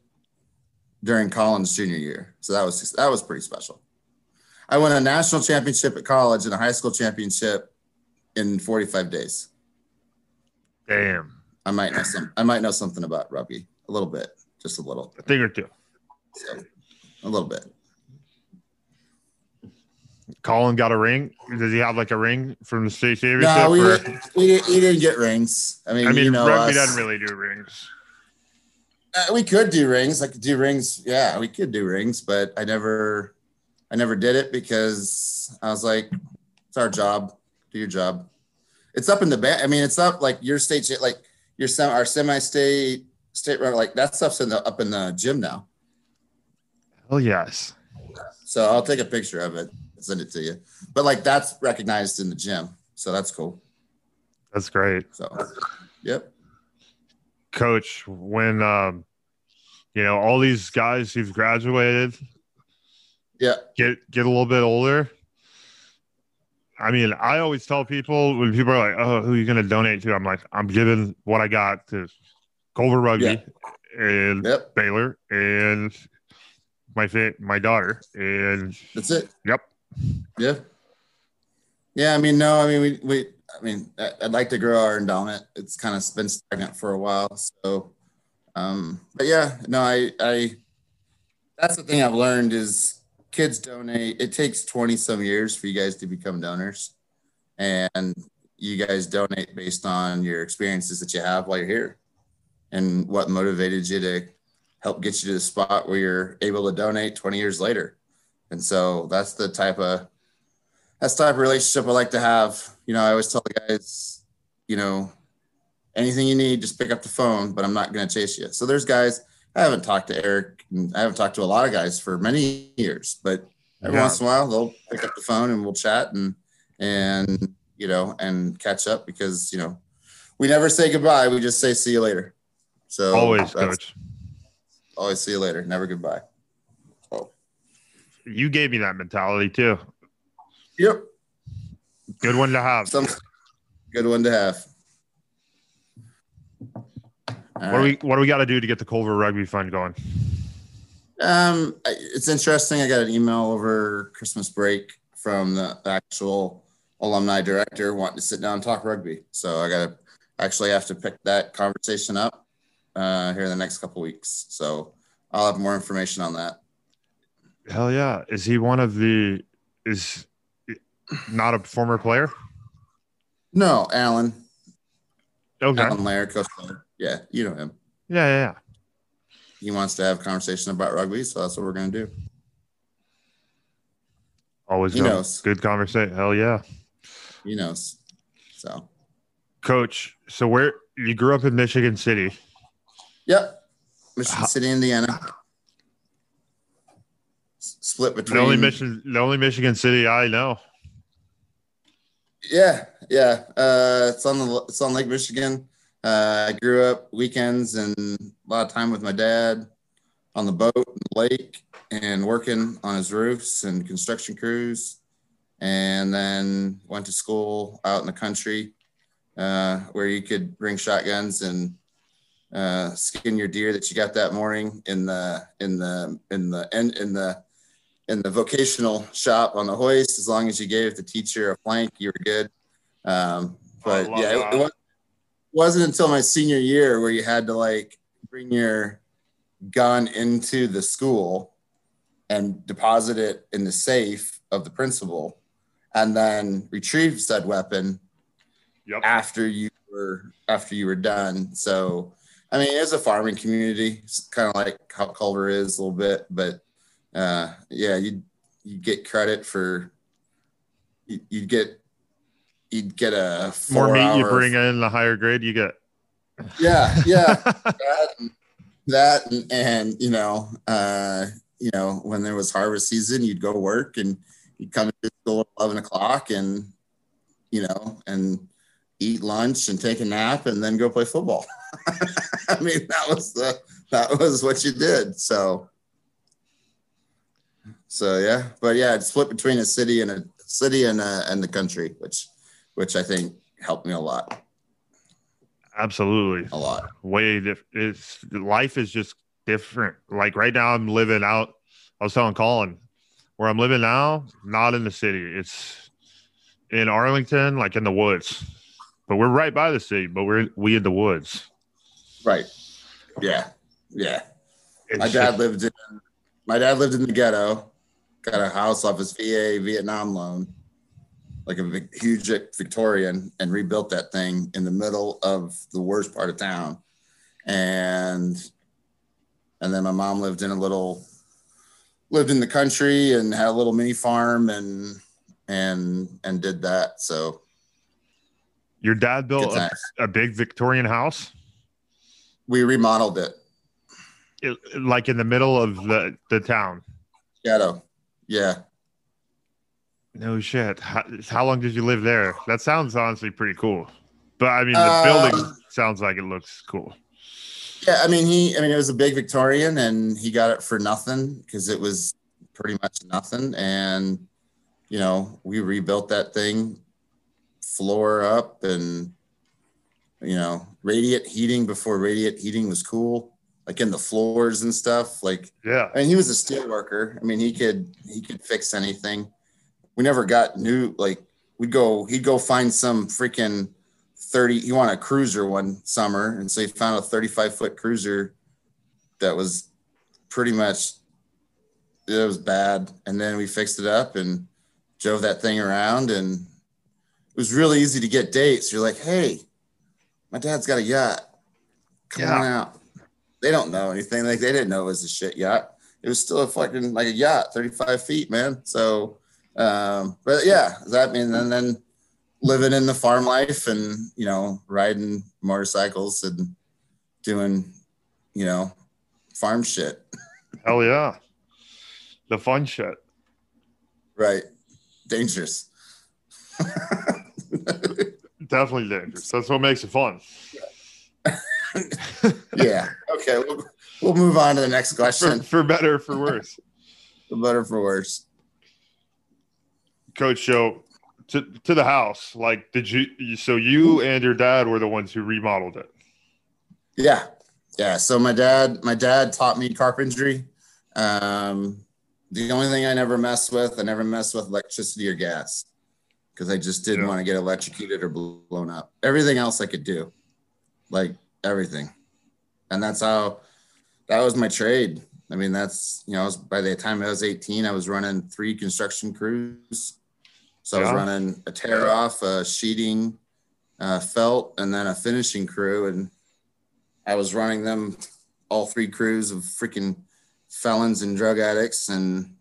during Colin's junior year. So that was that was pretty special. I won a national championship at college and a high school championship in 45 days. Damn, I might know some. I might know something about rugby a little bit, just a little, a thing or two. so, a little bit. Colin got a ring. Does he have like a ring from the state championship? No, we or- didn't, we, didn't, we didn't get rings. I mean, I mean, you know, rugby us- doesn't really do rings. Uh, we could do rings. I could do rings. Yeah, we could do rings, but I never, I never did it because I was like, it's our job. Do your job. It's up in the back. I mean, it's up like your state, like your sem- our semi-state state run. Like that stuff's in the up in the gym now. Oh yes. So I'll take a picture of it, send it to you. But like that's recognized in the gym, so that's cool. That's great. So, yep. Coach, when um you know, all these guys who've graduated Yeah. get get a little bit older. I mean, I always tell people when people are like, "Oh, who are you going to donate to?" I'm like, "I'm giving what I got to Culver Rugby and Yep. Baylor and my fa- my daughter." And That's it. yep, Yeah. Yeah. I mean, no, I mean, we, we, I mean, I'd like to grow our endowment. It's kind of been stagnant for a while. So, um, but yeah, no, I, I, that's the thing I've learned is kids donate. It takes 20 some years for you guys to become donors. And you guys donate based on your experiences that you have while you're here and what motivated you to help get you to the spot where you're able to donate 20 years later. And so that's the type of that's the type of relationship I like to have. You know, I always tell the guys, you know, anything you need, just pick up the phone, but I'm not going to chase you. So there's guys, I haven't talked to Eric and I haven't talked to a lot of guys for many years, but every Yeah. once in a while they'll pick up the phone and we'll chat and, and, you know, and catch up because, you know, we never say goodbye. We just say, see you later. So always, coach. Always see you later. Never goodbye. So, You gave me that mentality too. yep. Good one to have. Some good one to have. All What do we what do we got to do to get the Culver Rugby Fund going? Um, it's interesting. I got an email over Christmas break from the actual alumni director wanting to sit down and talk rugby. So I got to actually have to pick that conversation up uh, here in the next couple weeks. So I'll have more information on that. Hell yeah! Is he one of the? Is not a former player? No, Alan, Okay. Alan Lair, Coach. Yeah, you know him. Yeah, yeah, yeah. He wants to have a conversation about rugby, so that's what we're going to do. Always He good- knows. good conversation. Hell yeah, He knows. So, Coach. So where you grew up in Michigan City? yep. Michigan City, Indiana. Split between The only Michigan, the only Michigan City I know. Yeah, yeah. Uh, it's on the it's on Lake Michigan. Uh, I grew up weekends and a lot of time with my dad on the boat, the lake, and working on his roofs and construction crews. And then went to school out in the country, uh, where you could bring shotguns and uh, skin your deer that you got that morning in the in the in the in, in the in the vocational shop on the hoist. As long as you gave the teacher a flank, you were good. Um, but yeah, it, it wa- wasn't until my senior year where you had to like bring your gun into the school and deposit it in the safe of the principal, and then retrieve said weapon Yep. after you were after you were done. So, I mean, it's a farming community, it's kind of like how Culver is a little bit, but uh, yeah, you'd you'd get credit for you, you'd get you'd get a More meat you bring in, the higher grade you get. Yeah, yeah. that, and- that and, and you know, uh, you know, when there was harvest season, you'd go work and you'd come to school at eleven o'clock and you know, and eat lunch and take a nap and then go play football. I mean, that was the that was what you did. So so yeah, but yeah, it's split between a city and a city and a, and the country, which which I think helped me a lot, Absolutely. a lot. way diff- it's life is just different. Like right now, I'm living out. I was telling Colin where I'm living now, not in the city. It's in Arlington, like in the woods. But we're right by the city, but we're we in the woods. Right. Yeah. Yeah. It's My dad lived in my dad lived in the ghetto, got a house off his VA Vietnam loan, like a big, huge Victorian, and rebuilt that thing in the middle of the worst part of town. And and then my mom lived in a little lived in the country and had a little mini farm and and and did that. So your dad built a, a big Victorian house, we remodeled it. it, like in the middle of the the town. Ghetto. Yeah. No shit. How, how long did you live there? That sounds honestly pretty cool. But I mean, the Uh, building sounds like it looks cool. Yeah, I mean, he, I mean, it was a big Victorian, and he got it for nothing because it was pretty much nothing. And you know, we rebuilt that thing, floor up, and you know, radiant heating before radiant heating was cool, like in the floors and stuff. Like, Yeah. I mean, he was a steel worker. I mean, he could he could fix anything. We never got new like we'd go he'd go find some freaking 30 he wanted a cruiser one summer and so he found a 35 foot cruiser that was pretty much it was bad and then we fixed it up and drove that thing around and it was really easy to get dates you're like hey my dad's got a yacht come Yeah. on out they don't know anything like they didn't know it was a shit yacht it was still a fucking like a yacht 35 feet man so um but yeah that mean and then living in the farm life and you know riding motorcycles and doing you know farm shit Hell yeah. The fun shit. right dangerous Definitely dangerous. That's what makes it fun. yeah okay we'll, we'll move on to the next question for better for worse. for better for worse Coach Joe, to, to the house, like, did you, you- so you and your dad were the ones who remodeled it? Yeah. Yeah. So my dad, my dad taught me carpentry. Um, the only thing I never messed with, I never messed with electricity or gas because I just didn't Yeah. want to get electrocuted or blown up. Everything else I could do, like everything. And that's how that was my trade. I mean, that's, you know, I was, by the time I was 18, I was running three construction crews. So I was running a tear off, a sheeting, uh, felt, and then a finishing crew. And I was running them all three crews of freaking felons and drug addicts and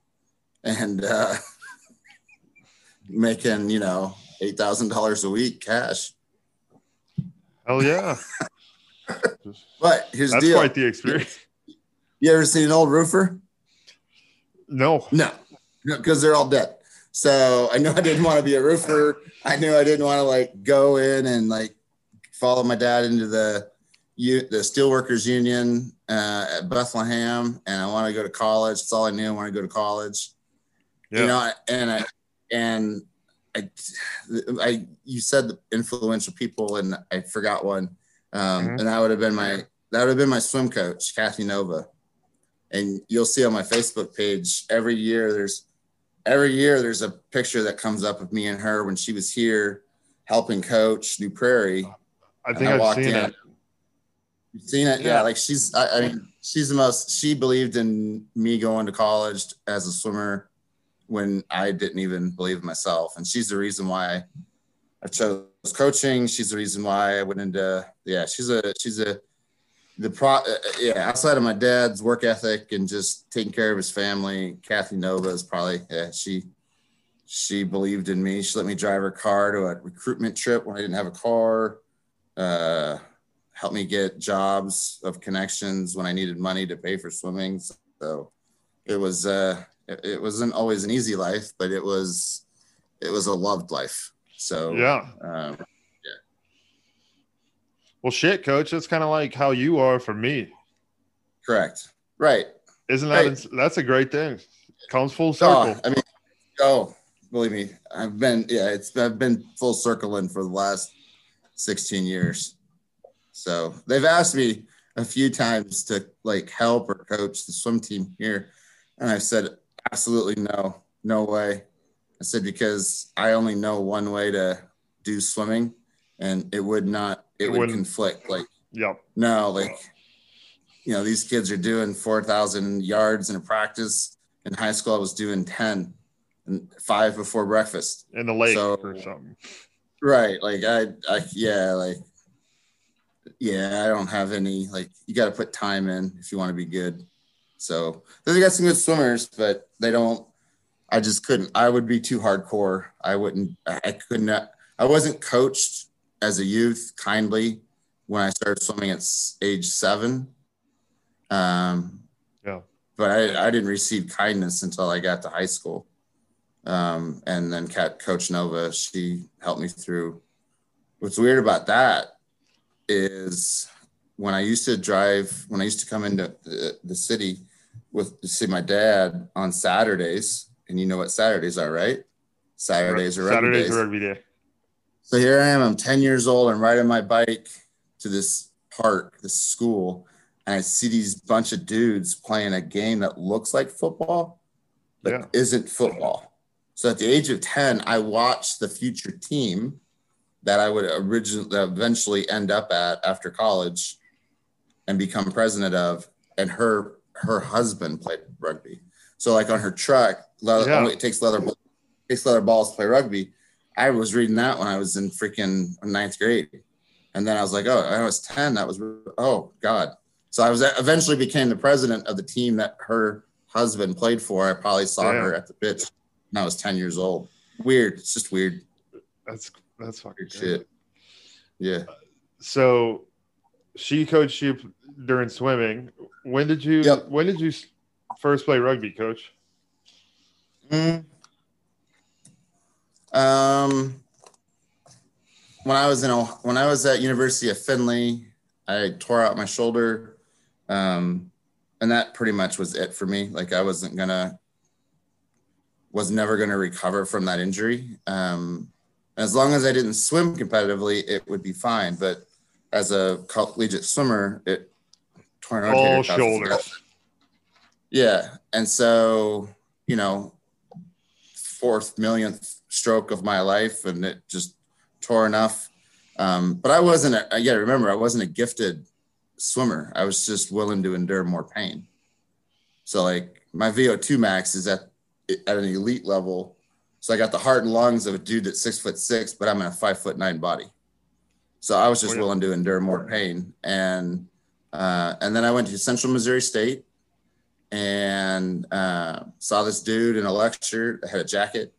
and uh making, you know, eight thousand dollars a week cash. Hell yeah. But here's the That's deal. quite the experience. you ever seen an old roofer? No. No, because they're all dead. So I knew I didn't want to be a roofer. I knew I didn't want to like go in and like follow my dad into the U, the Steelworkers Union uh, at Bethlehem, and I want to go to college. That's all I knew. I want to go to college. Yeah. You know, and I and I, I you said the influential people, and I forgot one, um, Mhm. and that would have been my that would have been my swim coach, Kathy Nova. And you'll see on my Facebook page every year there's every year there's a picture that comes up of me and her when she was here helping coach New Prairie. I think I I've walked seen in. it. You've seen it? Yeah. Yeah. Like she's, I, I mean, she's the most, she believed in me going to college as a swimmer when I didn't even believe in myself. And she's the reason why I chose coaching. She's the reason why I went into, yeah, she's a, she's a the pro uh, yeah outside of my dad's work ethic and just taking care of his family kathy nova is probably yeah she she believed in me she let me drive her car to a recruitment trip when i didn't have a car uh helped me get jobs of connections when i needed money to pay for swimming so it was uh it wasn't always an easy life but it was it was a loved life so Yeah. um, Well, shit, coach. That's kind of like how you are for me. correct right Isn't that? Right. That's a great thing. Comes full Oh, circle. I mean, oh, believe me, I've been yeah, it's I've been full circling for the last 16 years. So they've asked me a few times to like help or coach the swim team here, and I've said absolutely no, no way. I said because I only know one way to do swimming, and it would not it, It would conflict like Yep. no, like, you know, these kids are doing 4,000 yards in a practice. In high school, I was doing 10 and five before breakfast. In the lake So- or something. Right. Like, I, I, yeah, like, yeah, I don't have any, like, you got to put time in if you want to be good. So they got some good swimmers, but they don't, I just couldn't, I would be too hardcore. I wouldn't, I I could not, I wasn't coached as a youth kindly when I started swimming at age seven. Um, Yeah. but I, I didn't receive kindness until I got to high school. Um, and then Cat Coach Nova, she helped me through. What's weird about that is when I used to drive, when I used to come into the, the city with to see my dad on Saturdays, and you know what Saturdays are, right? Saturdays are rugby Saturdays days. are rugby day. So here I am, I'm 10 years old, I'm riding my bike to this park, this school, and I see these bunch of dudes playing a game that looks like football, but Yeah. isn't football. So at the age of 10, I watched the future team that I would originally eventually end up at after college and become president of, and her her husband played rugby. So like on her truck, leather, Yeah. only it takes leather takes leather balls to play rugby. I was reading that when I was in freaking ninth grade. And then I was like, oh, I was 10. That was, oh, God. So I was eventually became the president of the team that her husband played for. I probably saw Yeah. her at the pitch when I was 10 years old. Weird. It's just weird. That's that's fucking Weird shit. Yeah. So she coached you during swimming. When did you Yep. when did you first play rugby, coach? Mm. Um, when I was in when I was at University of Findlay, I tore out my shoulder, um, and that pretty much was it for me. Like I wasn't gonna, was never gonna recover from that injury. Um, as long as I didn't swim competitively, it would be fine. But as a collegiate swimmer, it torn All shoulders. yeah. And so, you know, fourth millionth stroke of my life and it just tore enough. Um, but I wasn't, a, I got to remember, I wasn't a gifted swimmer. I was just willing to endure more pain. So, like, my VO2 max is at, at an elite level. So, I got the heart and lungs of a dude that's six foot six, but I'm in a five foot nine body. So, I was just willing to endure more pain. And, uh, and then I went to Central Missouri State and uh, saw this dude in a lecture that had a jacket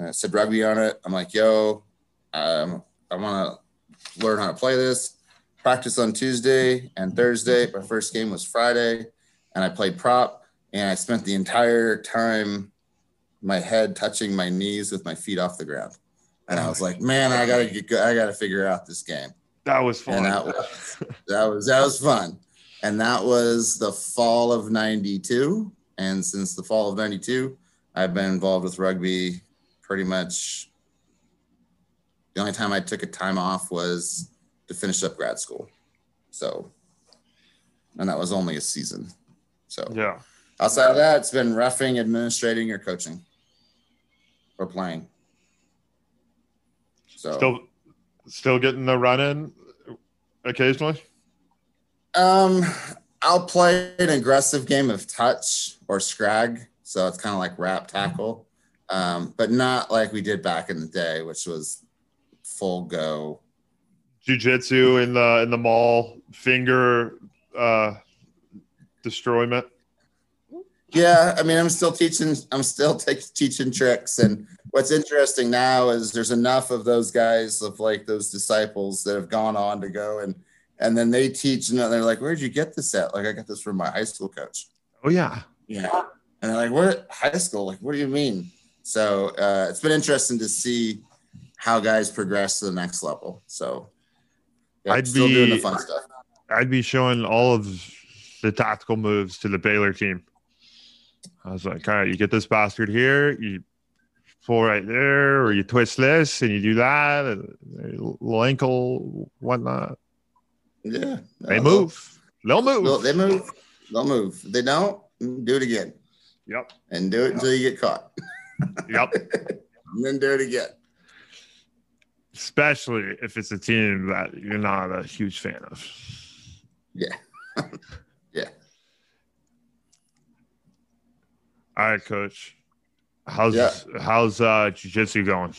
and it said rugby on it. I'm like, yo, um, I want to learn how to play this. Practice on Tuesday and Thursday. My first game was Friday, and I played prop. And I spent the entire time my head touching my knees with my feet off the ground. And I was like, man, I gotta get, I gotta figure out this game That was fun. and that was that was that was fun and that was the fall of 92 and since the fall of 92 i've been involved with rugby pretty much the only time i took a time off was to finish up grad school so and that was only a season so yeah. outside of that it's been roughing administrating or coaching or playing so Still still getting the run in occasionally. Um, I'll play an aggressive game of touch or scrag, so it's kind of like wrap tackle, um, but not like we did back in the day, which was full go. Jiu-jitsu in the in the mall, finger uh, destroyment. Yeah, I mean, I'm still teaching. I'm still take, teaching tricks, and what's interesting now is there's enough of those guys of like those disciples that have gone on to go and and then they teach and they're like, "Where'd you get this at?" Like, I got this from my high school coach. Oh yeah, Yeah, and they're like, "What high school? Like, what do you mean?" So uh, it's been interesting to see how guys progress to the next level. So yeah, I'd still doing the be- fun stuff. I'd be showing all of the tactical moves to the Baylor team. I was like, all right, you get this bastard here, you pull right there, or you twist this and you do that, and little ankle, whatnot. Yeah, They Uh, move. They'll move. They'll, they move. They'll move. They don't, do it again. Yep. and do it until you get caught, Yep. and then do it again. Especially if it's a team that you're not a huge fan of. Yeah, yeah. All right, coach. How's Yeah. how's uh jiu-jitsu going?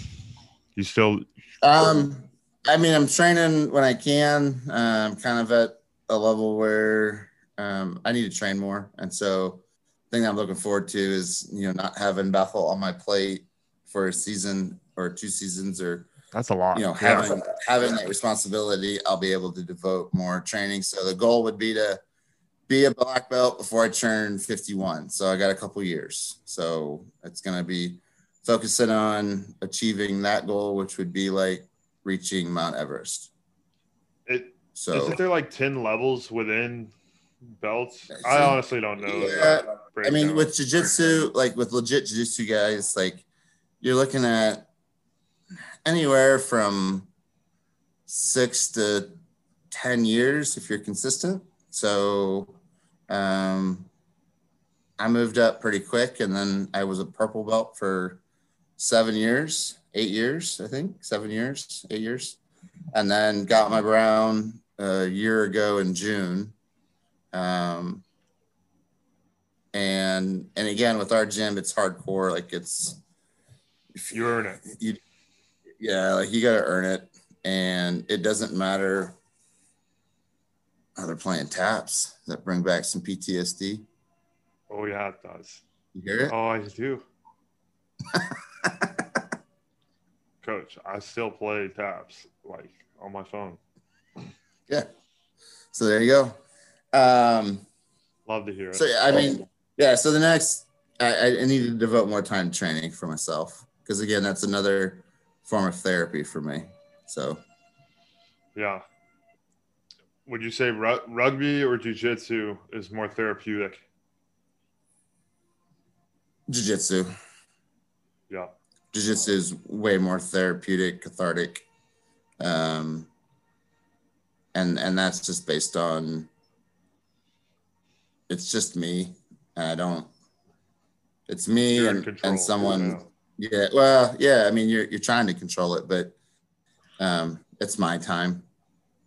You still Um, I mean, I'm training when I can. I'm kind of at a level where um, I need to train more, and so the thing I'm looking forward to is you know not having Bethel on my plate for a season or two seasons or that's a lot. you know Yeah. having having that responsibility i'll be able to devote more training so the goal would be to be a black belt before i turn 51 so i got a couple years so it's going to be focusing on achieving that goal which would be like reaching mount everest It, so Isn't there like 10 levels within belts? I honestly don't know. Yeah, I mean, with jujitsu, like with legit jujitsu guys, like you're looking at anywhere from six to ten years if you're consistent. So, um, I moved up pretty quick, and then I was a purple belt for seven years, eight years, I think, seven years, eight years, and then got my brown a year ago in June. Um, and and again with our gym it's hardcore like it's if you earn it. you yeah like you got to earn it and it doesn't matter how they're playing taps that bring back some ptsd Oh, yeah, it does. you hear it Oh, I do. Coach, I still play taps like on my phone. yeah so there you go um Love to hear it. so i mean yeah so the next i i need to devote more time to training for myself because again that's another form of therapy for me so yeah. Would you say ru- rugby or jiu-jitsu is more therapeutic? jiu-jitsu Yeah. jiu-jitsu is way more therapeutic cathartic um and and that's just based on it's just me i don't it's me You're and, and someone yeah. yeah well yeah i mean you're you're trying to control it but um it's my time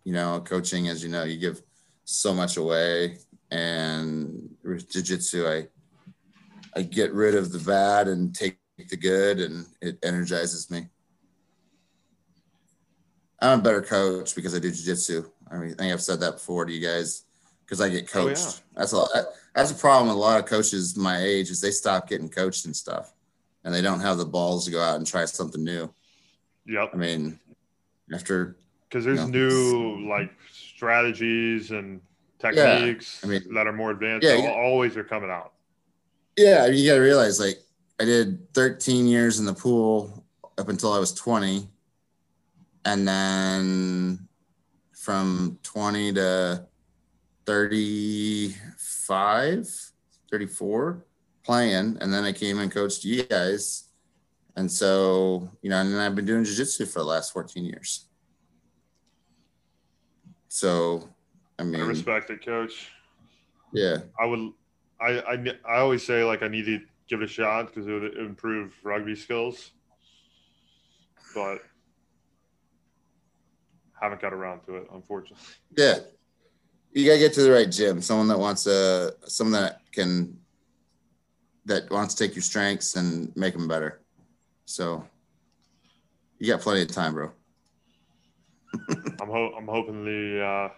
you know coaching as you know you give so much away and with jiu-jitsu i i get rid of the bad and take the good and it energizes me i'm a better coach because i do jiu-jitsu i mean i think i've said that before to you guys because i get Oh, yeah. coached that's a that's a problem with a lot of coaches my age is they stop getting coached and stuff and they don't have the balls to go out and try something new Yep. i mean after Because there's No. new like strategies and techniques yeah, I mean- that are more advanced. Yeah. always are coming out. Yeah, you got to realize like I did 13 years in the pool up until I was 20. And then from 20 to 35, 34 playing. And then I came and coached you guys. And so, you know, and then I've been doing jiu-jitsu for the last 14 years. So, I mean, I respect it, coach. yeah. I would, I, I, I always say like I need to give it a shot because it would improve rugby skills, but haven't got around to it, unfortunately. Yeah. You gotta get to the right gym. Someone that wants a someone that can that wants to take your strengths and make them better. So you got plenty of time, bro. I'm ho- I'm hoping the uh,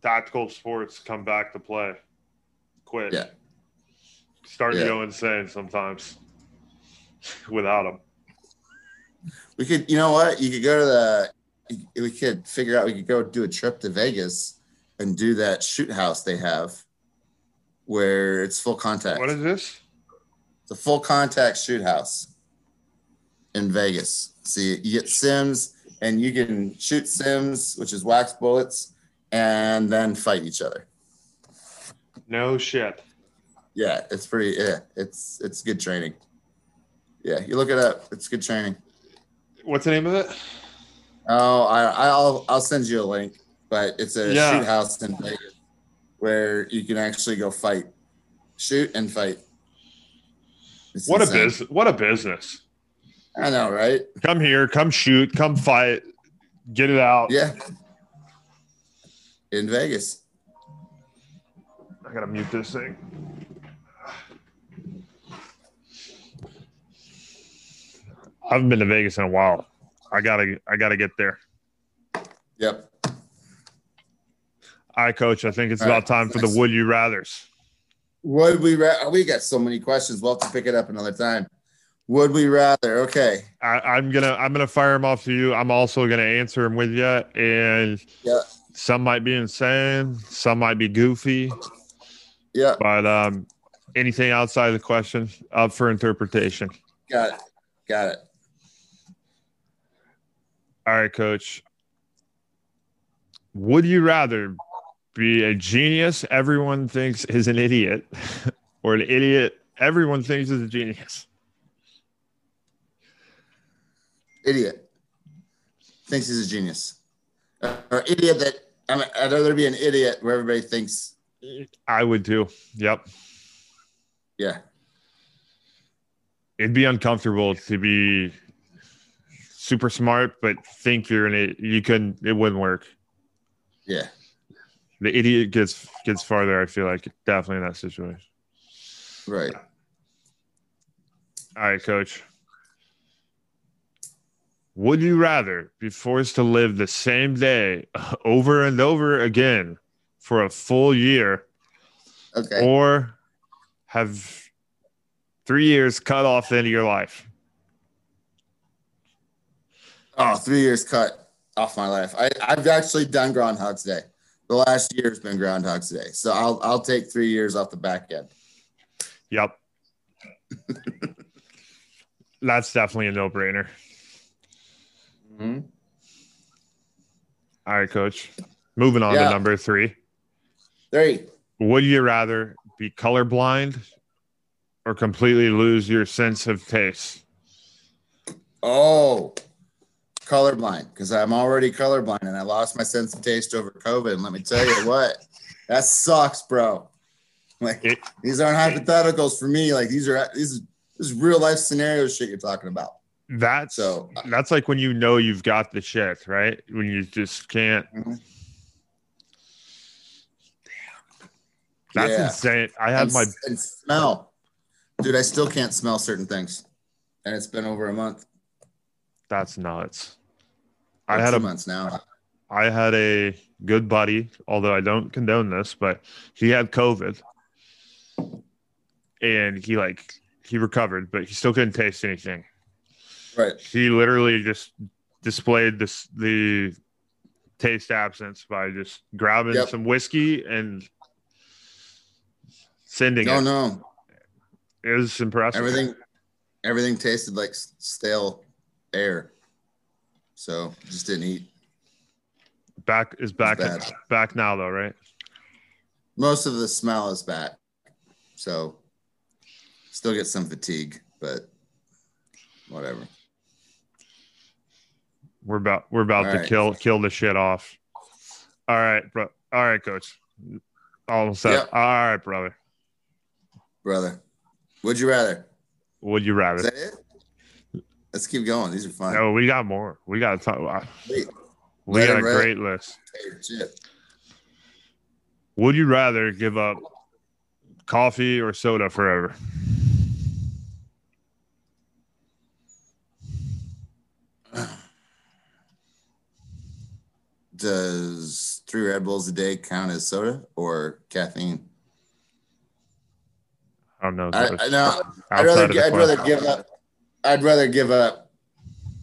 tactical sports come back to play. Quit. Yeah. Starting Yeah. to go insane sometimes without them. We could, you know what? You could go to the. We could figure out. We could go do a trip to Vegas and do that shoot house they have, where it's full contact. What is this? It's a full contact shoot house in Vegas. See, you get Sims, and you can shoot Sims, which is wax bullets, and then fight each other. No shit. Yeah, it's pretty. Yeah, it's it's good training. Yeah, you look it up. It's good training. What's the name of it? Oh, I, I'll I'll send you a link, but it's a Yeah. shoot house in Vegas where you can actually go fight, shoot and fight. It's What a business! What a business! I know, right? Come here, come shoot, come fight, get it out. Yeah. In Vegas. I gotta mute this thing. I haven't been to Vegas in a while. I gotta, I gotta get there. Yep. All right, coach. I think it's All about right, time for the would you rather's. Would we? Ra- we got so many questions. We'll have to pick it up another time. Would we rather? Okay. I, I'm gonna, I'm gonna fire them off to you. I'm also gonna answer them with you, and Yeah. some might be insane, some might be goofy, Yeah. but um, anything outside of the question up for interpretation. Got it. Got it. All right, coach. Would you rather be a genius everyone thinks is an idiot or an idiot everyone thinks is a genius? Idiot. Thinks he's a genius. Uh, or idiot that I mean, I'd rather be an idiot where everybody thinks, I would too. Yep. yeah, It'd be uncomfortable to be super smart, but think you're an idiot. You couldn't, it wouldn't work. yeah. The idiot gets gets farther, I feel like, definitely in that situation. Right. All right, coach. Would you rather be forced to live the same day over and over again for a full year Okay. or have three years cut off the end of your life? Oh, three years cut off my life. I, I've actually done Groundhog's Day. The last year has been Groundhog's Day. So I'll I'll take three years off the back end. Yep. That's definitely a no brainer. Mm-hmm. All right, coach. Moving on Yeah. to number three. Three. Would you rather be colorblind or completely lose your sense of taste? Oh, colorblind because I'm already colorblind and I lost my sense of taste over COVID. And let me tell you what, that sucks, bro. Like It- these aren't hypotheticals for me. Like these are these is this is real life scenario shit you're talking about. That's So that's like when you know you've got the shit, right? When you just can't. Mhm. That's Yeah. insane. I had and, my and smell, dude. I still can't smell certain things, and it's been over a month. that's nuts. I had two a months now. I had a good buddy, although I don't condone this, but he had COVID. And he like he recovered, but he still couldn't taste anything. Right. He literally just displayed this the taste absence by just grabbing Yep. some whiskey and sending No, it. no. It was impressive. Everything, everything tasted like stale air. So just didn't eat. back is back back now though, right? Most of the smell is back. So still get some fatigue, but whatever. We're about we're about All to right. kill kill the shit off. All right, bro. All right, coach. All set. Yep. All right, brother. Brother. Would you rather? Would you Is rather? that it? Let's keep going. These are fun. No, we got more. We got to talk. uh, Wait, We got a great list. Would you rather give up coffee or soda forever? does three Red Bulls a day count as soda or caffeine? I don't know. I, I know. I'd rather I'd rather give up. I'd rather give up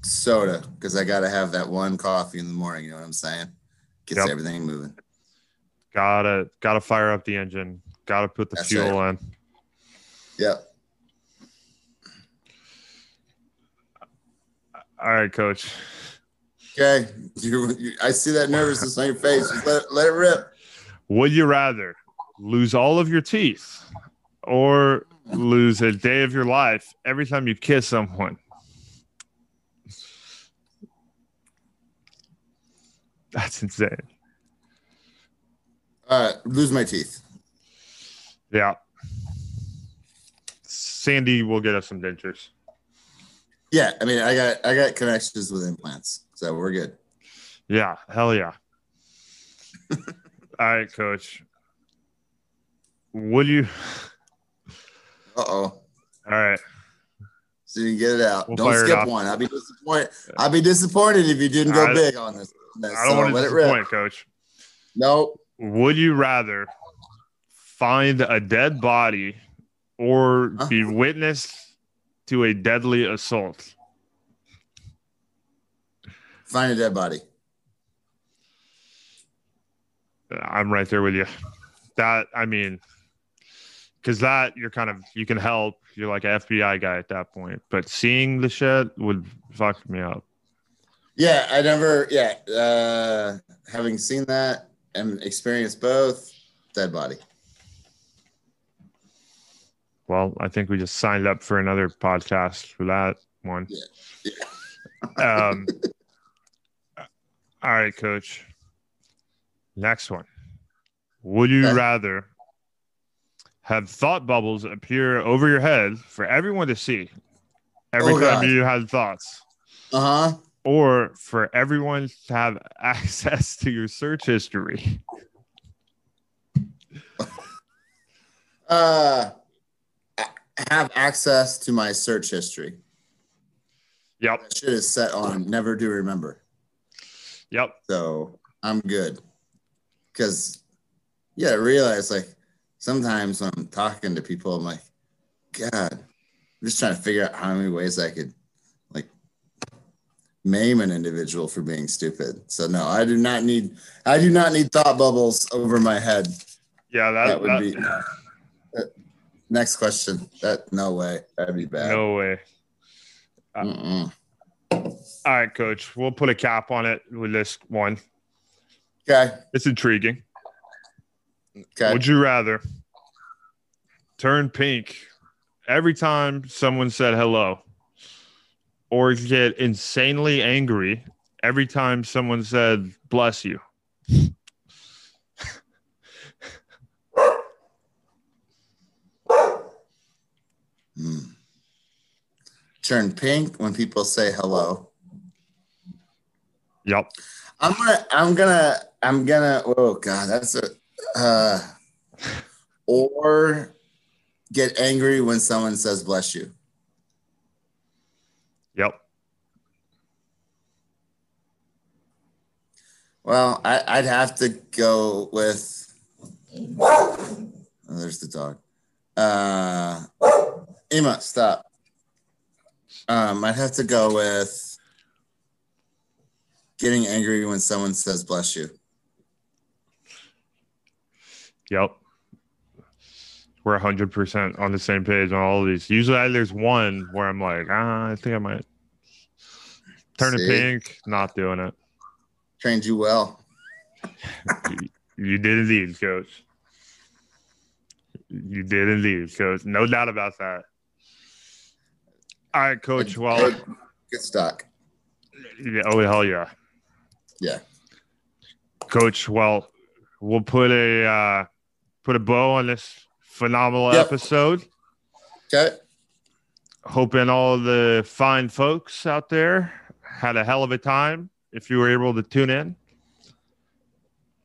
soda because I got to have that one coffee in the morning. You know what I'm saying? Gets Yep. everything moving. Gotta gotta fire up the engine. Gotta put the That's fuel in. Yep. All right, coach. Okay. You, you, I see that nervousness on your face. Just let, let it rip. Would you rather lose all of your teeth or lose a day of your life every time you kiss someone? That's insane. All right. Lose my teeth. Yeah. Sandy will get us some dentures. Yeah. I mean, I got I got connections with implants, so we're good. Yeah, hell yeah. All right, coach. Would you? Uh oh. All right. So you can get it out. We'll don't skip one. I'd be disappointed. I'll be disappointed if you didn't go I- big on this. this. I don't So want to let it rip. disappoint, coach. Nope. Would you rather find a dead body or Huh? be witness to a deadly assault? Find a dead body. I'm right there with you. That I mean, because that you're kind of you can help. You're like an FBI guy at that point, but seeing the shit would fuck me up. Yeah, I never. Yeah, uh, having seen that and experienced both, dead body. Well, I think we just signed up for another podcast for that one. Yeah. um, all right, coach. Next one. Would you rather have thought bubbles appear over your head for everyone to see every Oh, time God. you had thoughts, Uh huh. or for everyone to have access to your search history? Uh, have access to my search history. Yep. That shit is set on never do remember. Yep. So I'm good. Because, yeah, I realize like sometimes when I'm talking to people, I'm like, God, I'm just trying to figure out how many ways I could like maim an individual for being stupid. So no, I do not need I do not need thought bubbles over my head. Yeah, that, That would that- be uh, next question. That no way. That'd be bad. no way. Mm-mm. All right, coach. We'll put a cap on it with this one. Okay. It's intriguing. Okay. Would you rather turn pink every time someone said hello or get insanely angry every time someone said bless you? Hmm. Turn pink when people say hello. Yep. I'm gonna, I'm gonna, I'm gonna. Oh God, that's a. Uh, or get angry when someone says "bless you." Yep. Well, I, I'd have to go with. Oh, there's the dog. Uh, Emma, stop. Um, I'd have to go with getting angry when someone says "bless you." Yep. We're 100% on the same page on all of these. Usually there's one where I'm like, ah, I think I might turn it pink. Not doing it. Trained you well. You did indeed, coach. You did indeed, coach. No doubt about that. All right, coach. Well, get stuck. yeah, oh hell yeah, Yeah. coach. Well, we'll put a uh, put a bow on this phenomenal Yep. episode. Okay. Hoping all the fine folks out there had a hell of a time. If you were able to tune in,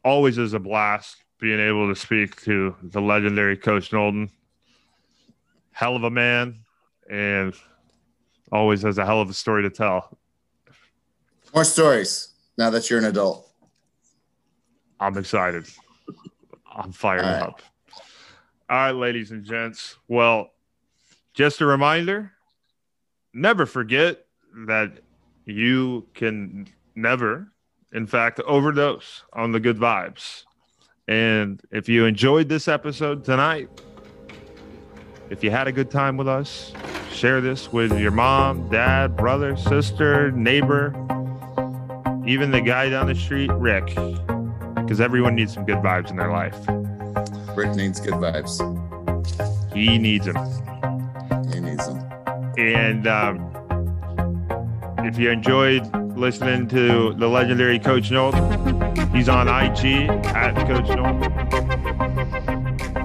always is a blast being able to speak to the legendary Coach Knowlton. Hell of a man, and always has a hell of a story to tell. More stories now that you're an adult. I'm excited. I'm fired All right. up. All right, ladies and gents. Well, just a reminder never forget that you can never, in fact, overdose on the good vibes. And if you enjoyed this episode tonight, if you had a good time with us, share this with your mom, dad, brother, sister, neighbor, even the guy down the street, Rick, because everyone needs some good vibes in their life. Rick needs good vibes. He needs them. He needs them. And um, if you enjoyed listening to the legendary Coach Noel, he's on IG at Coach Noel.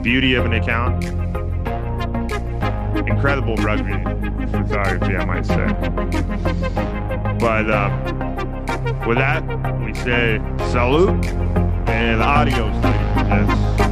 Beauty of an account. Incredible rugby photography, I might say. But um, with that, we say salute and ladies and gents.